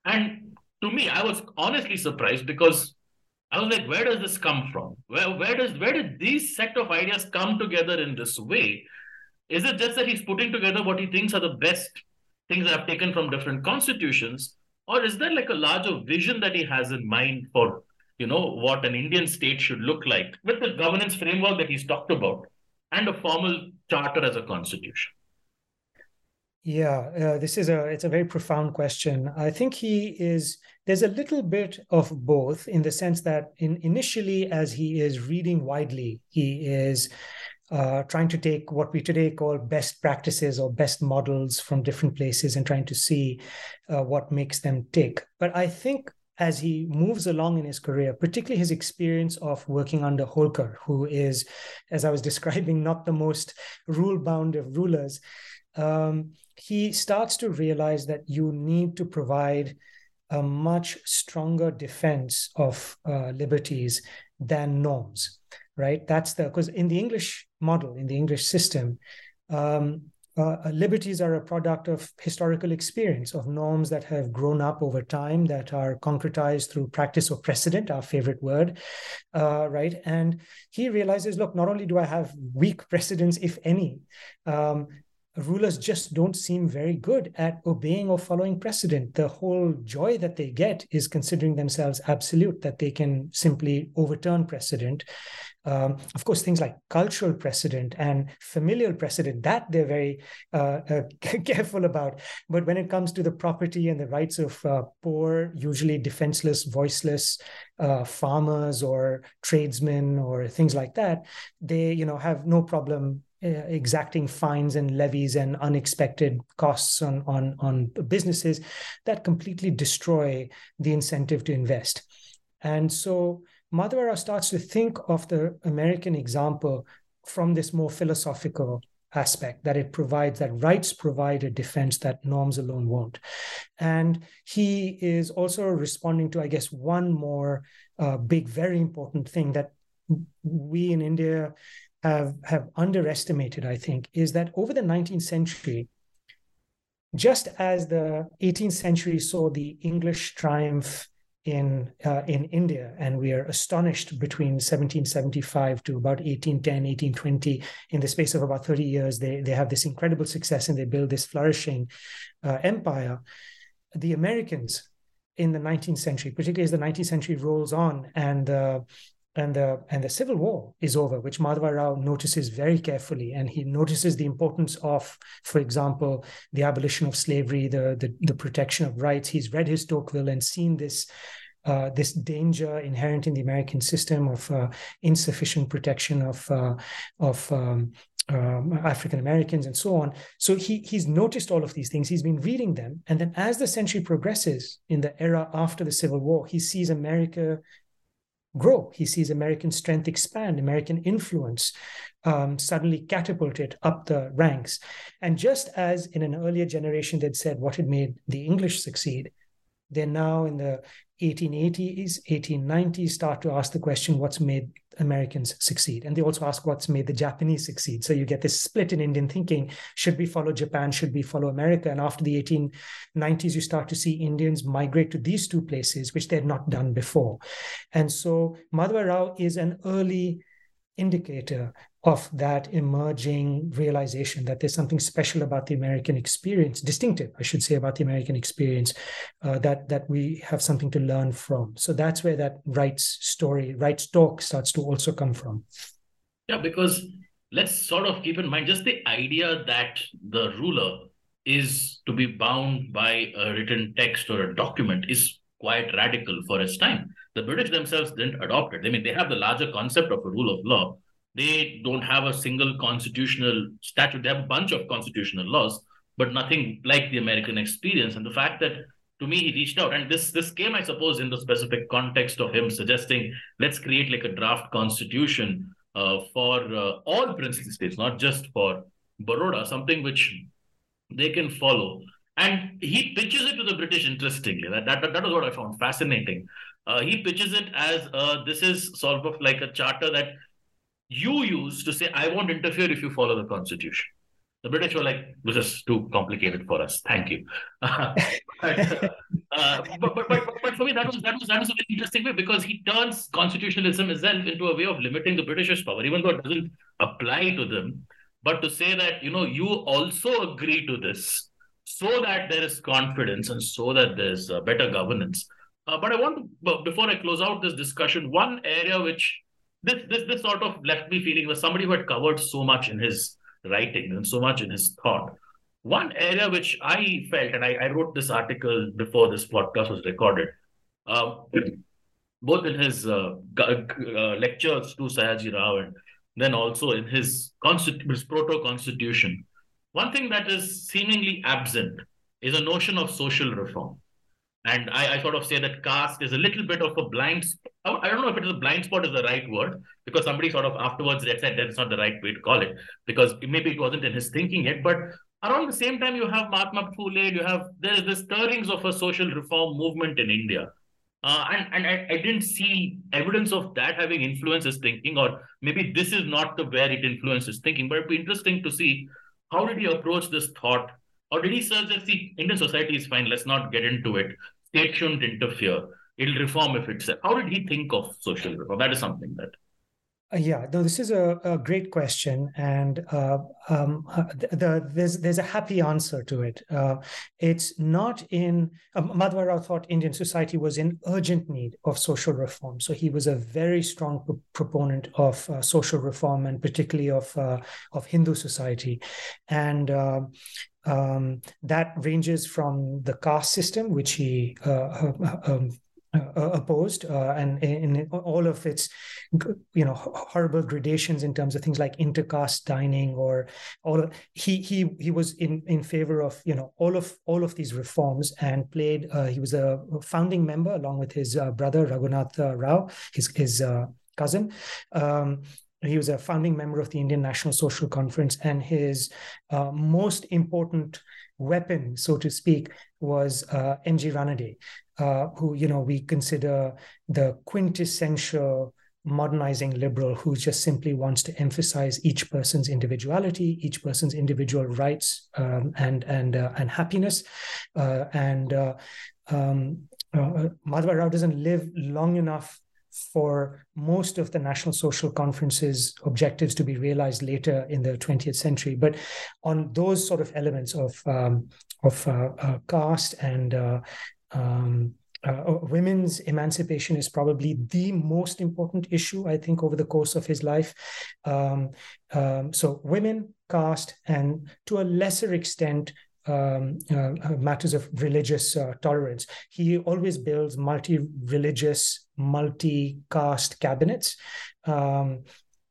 And to me i was honestly surprised because i was like where does this come from? Where where does where did these set of ideas come together in this way? Is it just that he's putting together what he thinks are the best things that have taken from different constitutions or is there like a larger vision that he has in mind for you know what an indian state should look like with the governance framework that he's talked about and a formal charter as a constitution? Yeah uh, this is a it's a very profound question. I think he is there's a little bit of both in the sense that in initially as he is reading widely he is uh, trying to take what we today call best practices or best models from different places and trying to see uh, what makes them tick. But I think as he moves along in his career, particularly his experience of working under Holkar, who is, as I was (laughs) describing, not the most rule bound of rulers, um, he starts to realize that you need to provide a much stronger defense of uh, liberties than norms, right? That's the, because in the English model, in the English system, um, uh, uh, liberties are a product of historical experience, of norms that have grown up over time, that are concretized through practice or precedent, our favorite word, uh, right? And he realizes, look, not only do I have weak precedents, if any, um, rulers just don't seem very good at obeying or following precedent. The whole joy that they get is considering themselves absolute, that they can simply overturn precedent. Um, of course, things like cultural precedent and familial precedent, that they're very uh, (laughs) uh, (laughs) careful about. But when it comes to the property and the rights of uh, poor, usually defenseless, voiceless uh, farmers or tradesmen or things like that, they you know have no problem uh, exacting fines and levies and unexpected costs on, on, on businesses that completely destroy the incentive to invest. And so Madhav Rao starts to think of the American example from this more philosophical aspect that it provides that rights provide a defense that norms alone won't. And he is also responding to i guess one more uh, big very important thing that we in india have have underestimated i think is that over the 19th century just as the 18th century saw the english triumph in uh, in India, and we are astonished between 1775 to about 1810, 1820. In the space of about 30 years, they they have this incredible success and they build this flourishing uh, empire. The Americans in the 19th century, particularly as the 19th century rolls on, and uh, and the and the civil war is over, which Madhava Rao notices very carefully, and he notices the importance of, for example, the abolition of slavery, the the, the protection of rights. He's read his Tocqueville and seen this. Uh, this danger inherent in the American system of uh, insufficient protection of uh, of um, um, African Americans and so on. So he he's noticed all of these things. He's been reading them, and then as the century progresses in the era after the Civil War, he sees America grow. He sees American strength expand, American influence um, suddenly catapulted up the ranks. And just as in an earlier generation they'd said what had made the English succeed, they're now in the 1880s, 1890s start to ask the question what's made Americans succeed? And they also ask what's made the Japanese succeed. So you get this split in Indian thinking. Should we follow Japan? Should we follow America? And after the 1890s, you start to see Indians migrate to these two places, which they had not done before. And so Madhava Rao is an early indicator of that emerging realization that there's something special about the American experience, distinctive, I should say, about the American experience, uh, that that we have something to learn from. So that's where that rights story, rights talk starts to also come from. Yeah, because let's sort of keep in mind just the idea that the ruler is to be bound by a written text or a document is quite radical for its time. The British themselves didn't adopt it. I mean, they have the larger concept of a rule of law, they don't have a single constitutional statute. They have a bunch of constitutional laws, but nothing like the American experience. And the fact that to me he reached out, and this this came, I suppose, in the specific context of him suggesting let's create like a draft constitution uh, for uh, all princely states, not just for Baroda, something which they can follow. And he pitches it to the British interestingly. That that, that was what I found fascinating. Uh, he pitches it as uh, this is sort of like a charter that you use to say, I won't interfere if you follow the constitution. The British were like, this is too complicated for us. Thank you. (laughs) but, uh, but, but, but, but, for me, that was, that, was, that was a very interesting way because he turns constitutionalism itself into a way of limiting the British's power, even though it doesn't apply to them. But to say that, you know, you also agree to this so that there is confidence and so that there's uh, better governance. Uh, but I want to, before I close out this discussion, one area which this this this sort of left me feeling was somebody who had covered so much in his writing and so much in his thought. One area which I felt, and I, I wrote this article before this podcast was recorded, um, both in his uh, uh, lectures to Sayaji Rao and then also in his, constitu- his proto constitution. One thing that is seemingly absent is a notion of social reform. And I, I, sort of say that caste is a little bit of a blind. I don't know if it is a blind spot is the right word because somebody sort of afterwards said that's not the right way to call it because maybe it wasn't in his thinking yet. But around the same time, you have Mahatma Phule, you have there is this stirrings of a social reform movement in India. Uh, and and I, I, didn't see evidence of that having influenced his thinking, or maybe this is not the where it influences thinking. But it'd be interesting to see how did he approach this thought or did he suggest the Indian society is fine, let's not get into it. State shouldn't interfere. It'll reform if it's how did he think of social reform? That is something that uh, yeah, no, this is a, a great question, and uh, um, uh, the, the, there's there's a happy answer to it. Uh, it's not in um, Madhava Rao thought Indian society was in urgent need of social reform, so he was a very strong pro- proponent of uh, social reform and particularly of uh, of Hindu society, and. Um, that ranges from the caste system, which he um, uh, opposed uh, and in all of its you know horrible gradations in terms of things like intercaste dining or all of he he he was in in favor of you know all of all of these reforms and played uh, he was a founding member along with his uh, brother Raghunath uh, Rao his his uh, cousin. Um, he was a founding member of the Indian National Social Conference, and his most important weapon, so to speak, was uh, M.G. Ranade, uh, who you know we consider the quintessential modernizing liberal who just simply wants to emphasize each person's individuality, each person's individual rights um, and and uh, and happiness, uh, and uh, um, uh, Rao doesn't live long enough for most of the National Social Conference's objectives to be realized later in the 20th century. But on those sort of elements of um, of uh, uh, caste and uh, um, uh, women's emancipation is probably the most important issue, I think, over the course of his life. Um, um, so, women, caste, and to a lesser extent, um, uh, matters of religious uh, tolerance. He always builds multi religious, multi caste cabinets. Um,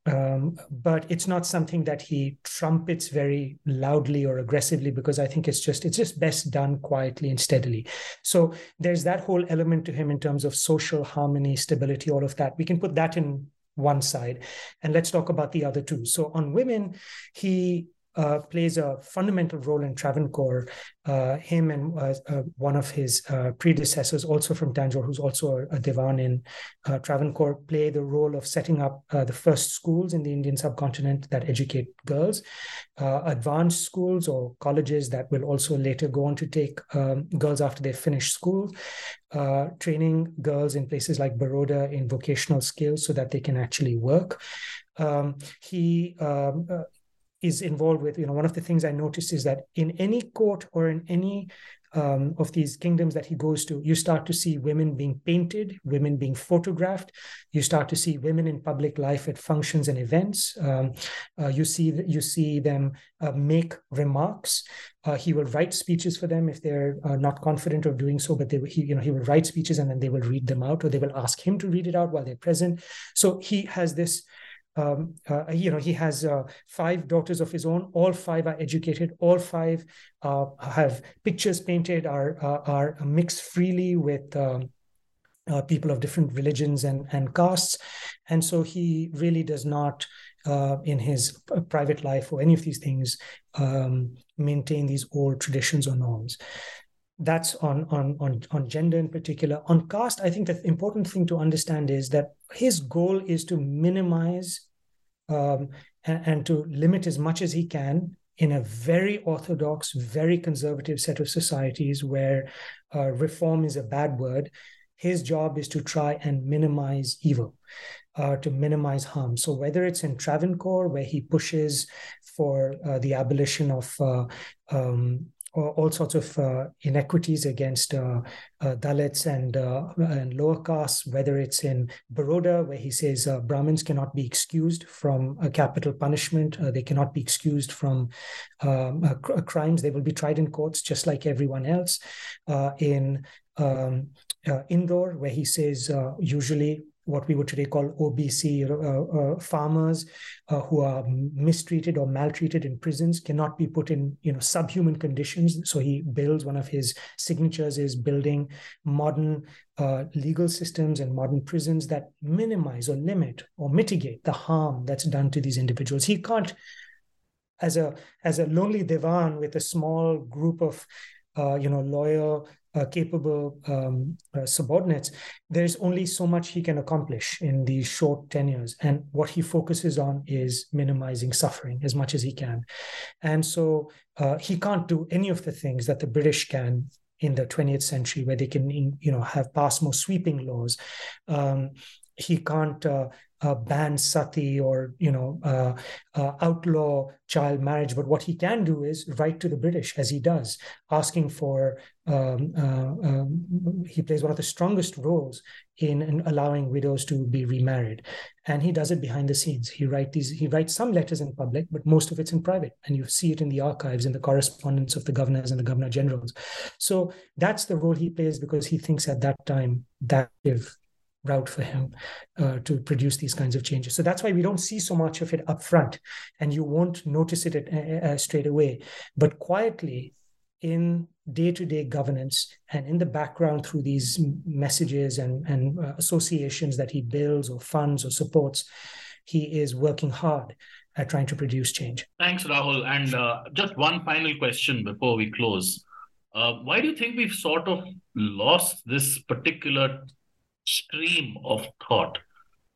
um, but it's not something that he trumpets very loudly or aggressively because I think it's just it's just best done quietly and steadily. So there's that whole element to him in terms of social harmony, stability, all of that. We can put that in one side, and let's talk about the other two. So on women, he uh, plays a fundamental role in Travancore. Uh, him and uh, uh one of his uh, predecessors, also from Tanjore, who's also a, a Diwan in uh, Travancore, play the role of setting up the first schools in the Indian subcontinent that educate girls, advanced schools or colleges that will also later go on to take um, girls after they finish school, training girls in places like Baroda in vocational skills so that they can actually work. Um, he um, uh, is involved with you know one of the things i noticed is that in any court or in any um, of these kingdoms that he goes to you start to see women being painted women being photographed. You start to see women in public life at functions and events. Um, uh, you see you see them uh, make remarks. Uh, he will write speeches for them if they're uh, not confident of doing so but they he you know he will write speeches and then they will read them out or they will ask him to read it out while they're present. So he has this um, uh, you know, he has uh, five daughters of his own. All five are educated. All five uh, have pictures painted, are uh, are mixed freely with. Um, uh, people of different religions and, and castes. And so he really does not, uh, in his private life or any of these things, um, maintain these old traditions or norms that's on on on on gender in particular on caste i think the important thing to understand is that his goal is to minimize um, and, and to limit as much as he can in a very orthodox, very conservative set of societies where uh, reform is a bad word, his job is to try and minimize evil, uh, to minimize harm. So whether it's in Travancore, where he pushes for uh, the abolition of uh, um, all sorts of uh, inequities against uh, uh, Dalits and, uh, and lower castes, whether it's in Baroda, where he says uh, Brahmins cannot be excused from a capital punishment, uh, they cannot be excused from um, crimes, they will be tried in courts just like everyone else. in um, Indore, where he says usually what we would today call OBC uh, uh, farmers uh, who are mistreated or maltreated in prisons cannot be put in you know subhuman conditions. So he builds one of his signatures is building modern uh, legal systems and modern prisons that minimize or limit or mitigate the harm that's done to these individuals. He can't, as a as a lonely divan with a small group of uh, you know loyal uh, capable um, uh, subordinates, there's only so much he can accomplish in these short tenures. And what he focuses on is minimizing suffering as much as he can. And so uh, he can't do any of the things that the British can in the 20th century, where they can, you know, have pass more sweeping laws. Um, he can't uh, uh, ban sati or you know uh, uh, outlaw child marriage. But what he can do is write to the british as he does asking for um, uh, um, he plays one of the strongest roles in, in, allowing widows to be remarried. And he does it behind the scenes. He write these he writes some letters in public but most of it's in private. And you see it in the archives in the correspondence of the governors and the governor generals. So that's the role he plays because he thinks at that time that if route for him uh, to produce these kinds of changes. So that's why we don't see so much of it up front, and you won't notice it uh, uh straight away. But quietly, in day-to-day governance and in the background through these messages and, and uh, associations that he builds or funds or supports, he is working hard at trying to produce change. Thanks, Rahul. And uh, just one final question before we close. Uh, why do you think we've sort of lost this particular stream of thought.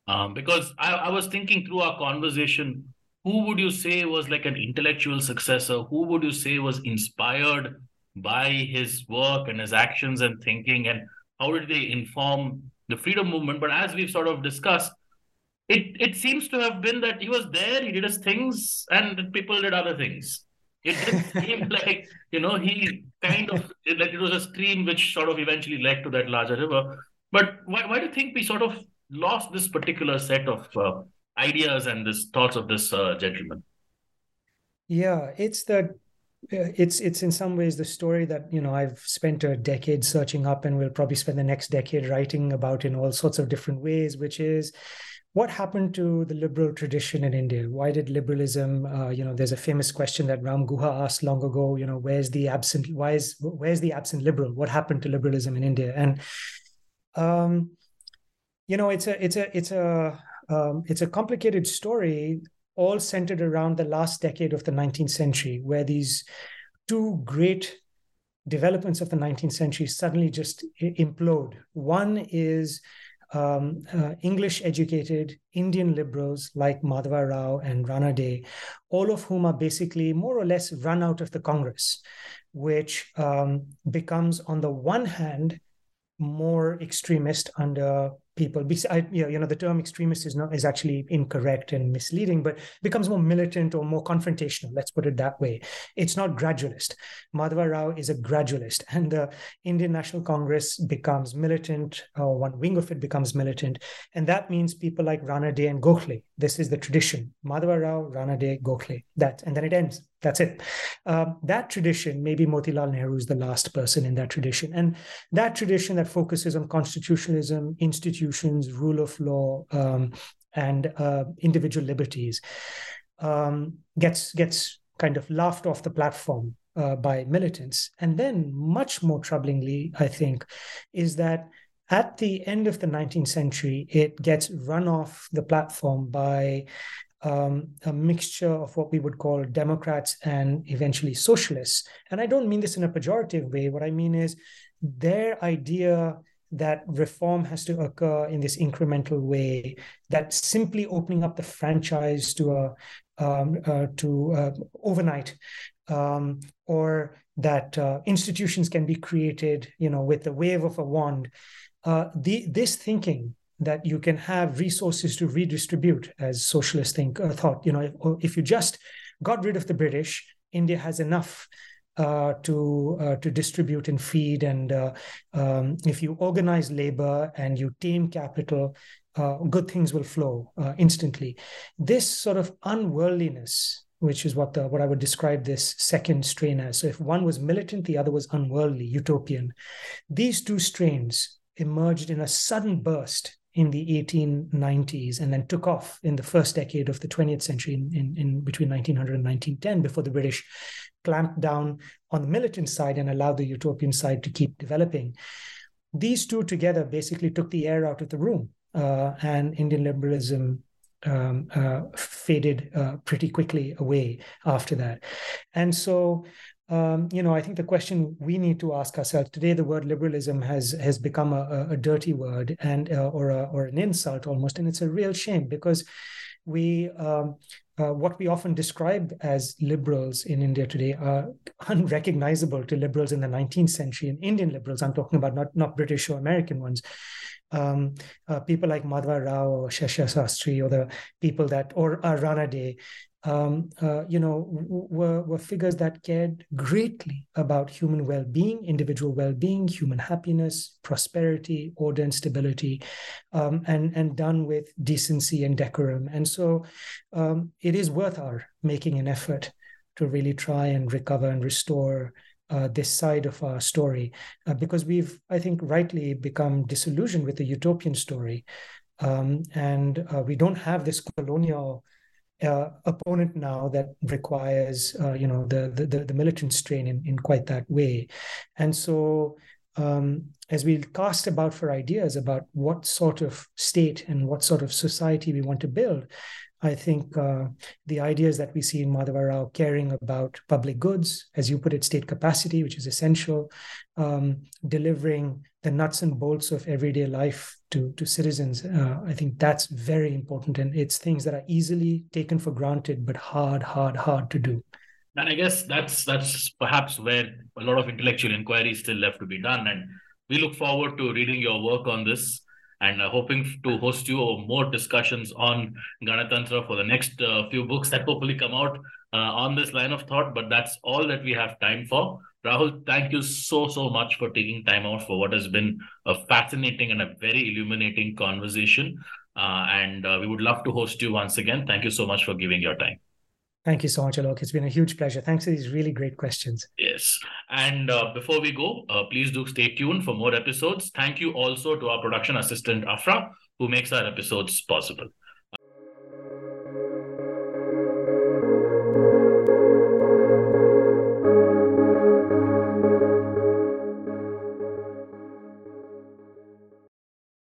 Um, because I, I was thinking through our conversation, who would you say was like an intellectual successor? Who would you say was inspired by his work and his actions and thinking? And how did they inform the freedom movement? But as we've sort of discussed, it, it seems to have been that he was there, he did his things, and people did other things. It didn't (laughs) seem like, you know, he kind of like it was a stream which sort of eventually led to that larger river. But why, why do you think we sort of lost this particular set of uh, ideas and this thoughts of this uh, gentleman? Yeah, it's that it's it's in some ways the story that you know I've spent a decade searching up and will probably spend the next decade writing about in all sorts of different ways, which is what happened to the liberal tradition in India? Why did liberalism? Uh, you know, there's a famous question that Ram Guha asked long ago. You know, where's the absent? Why is where's the absent liberal? What happened to liberalism in India? And um, you know, it's a it's a it's a um, it's a complicated story all centered around the last decade of the 19th century, where these two great developments of the 19th century suddenly just implode. One is um, uh, English educated Indian liberals like Madhava Rao and Ranade, all of whom are basically more or less run out of the Congress, which um, becomes, on the one hand, more extremist under people. I, you know the term extremist is not is actually incorrect and misleading but becomes more militant or more confrontational let's put it that way. It's not gradualist. Madhava rao is a gradualist (laughs) and the indian national congress becomes militant or one wing of it becomes militant. And that means people like ranade and gokhale. This is the tradition. Madhava rao ranade gokhale. That and then it ends that's it. Um, that tradition, maybe Motilal Nehru is the last person in that tradition. And that tradition that focuses on constitutionalism, institutions, rule of law, um, and uh, individual liberties um, gets, gets kind of laughed off the platform uh, by militants. And then, much more troublingly, I think, is that at the end of the 19th century, it gets run off the platform by um, a mixture of what we would call Democrats and eventually socialists. And I don't mean this in a pejorative way. What I mean is their idea that reform has to occur in this incremental way, that simply opening up the franchise to a um, uh, to uh, overnight, um, or that uh, institutions can be created, you know, with the wave of a wand. Uh, the, this thinking that you can have resources to redistribute, as socialists think uh, thought. You know, if, if, you just got rid of the British, India has enough uh, to uh, to distribute and feed, and uh, um, if you organize labor and you tame capital, uh, good things will flow uh, instantly. This sort of unworldliness which is what the what I would describe this second strain as. So if one was militant, the other was unworldly, utopian. These two strains emerged in a sudden burst in the 1890s and then took off in the first decade of the 20th century in, in, in, between 1900 and 1910 before the british clamped down on the militant side and allowed the utopian side to keep developing. These two together basically took the air out of the room uh, and indian liberalism um, uh, faded uh, pretty quickly away after that. And so um, you know, I think the question we need to ask ourselves today: the word liberalism has has become a, a dirty word and uh, or a, or an insult almost, and it's a real shame because we um, uh, what we often describe as liberals in India today are unrecognizable to liberals in the 19th century. And Indian liberals, I'm talking about not not British or American ones. Um, uh, people like Madhava Rao or Sastry or the people that or uh, Ranade um, uh, you know, were, were figures that cared greatly about human well-being, individual well-being, human happiness, prosperity, order and stability, um, and and done with decency and decorum. And so, um, it is worth our making an effort to really try and recover and restore. Uh, this side of our story, uh, because we've, I think, rightly become disillusioned with the utopian story, um, and uh, we don't have this colonial uh, opponent now that requires uh, you know the, the the militant strain in, in quite that way. And so um, as we cast about for ideas about what sort of state and what sort of society we want to build I think uh, the ideas that we see in Madhava Rao caring about public goods, as you put it, state capacity, which is essential, um, delivering the nuts and bolts of everyday life to, to citizens. Uh, I think that's very important. And it's things that are easily taken for granted, but hard, hard, hard to do. And I guess that's that's perhaps where a lot of intellectual inquiry is still left to be done. And we look forward to reading your work on this and uh, hoping to host you more discussions on Ganatantra for the next uh, few books that hopefully come out uh, on this line of thought, but that's all that we have time for. Rahul, thank you so, so much for taking time out for what has been a fascinating and a very illuminating conversation. Uh, and uh, we would love to host you once again. Thank you so much for giving your time. Thank you so much, Alok. It's been a huge pleasure. Thanks for these really great questions. Yes. And uh, before we go, uh, please do stay tuned for more episodes. Thank you also to our production assistant, Afra, who makes our episodes possible.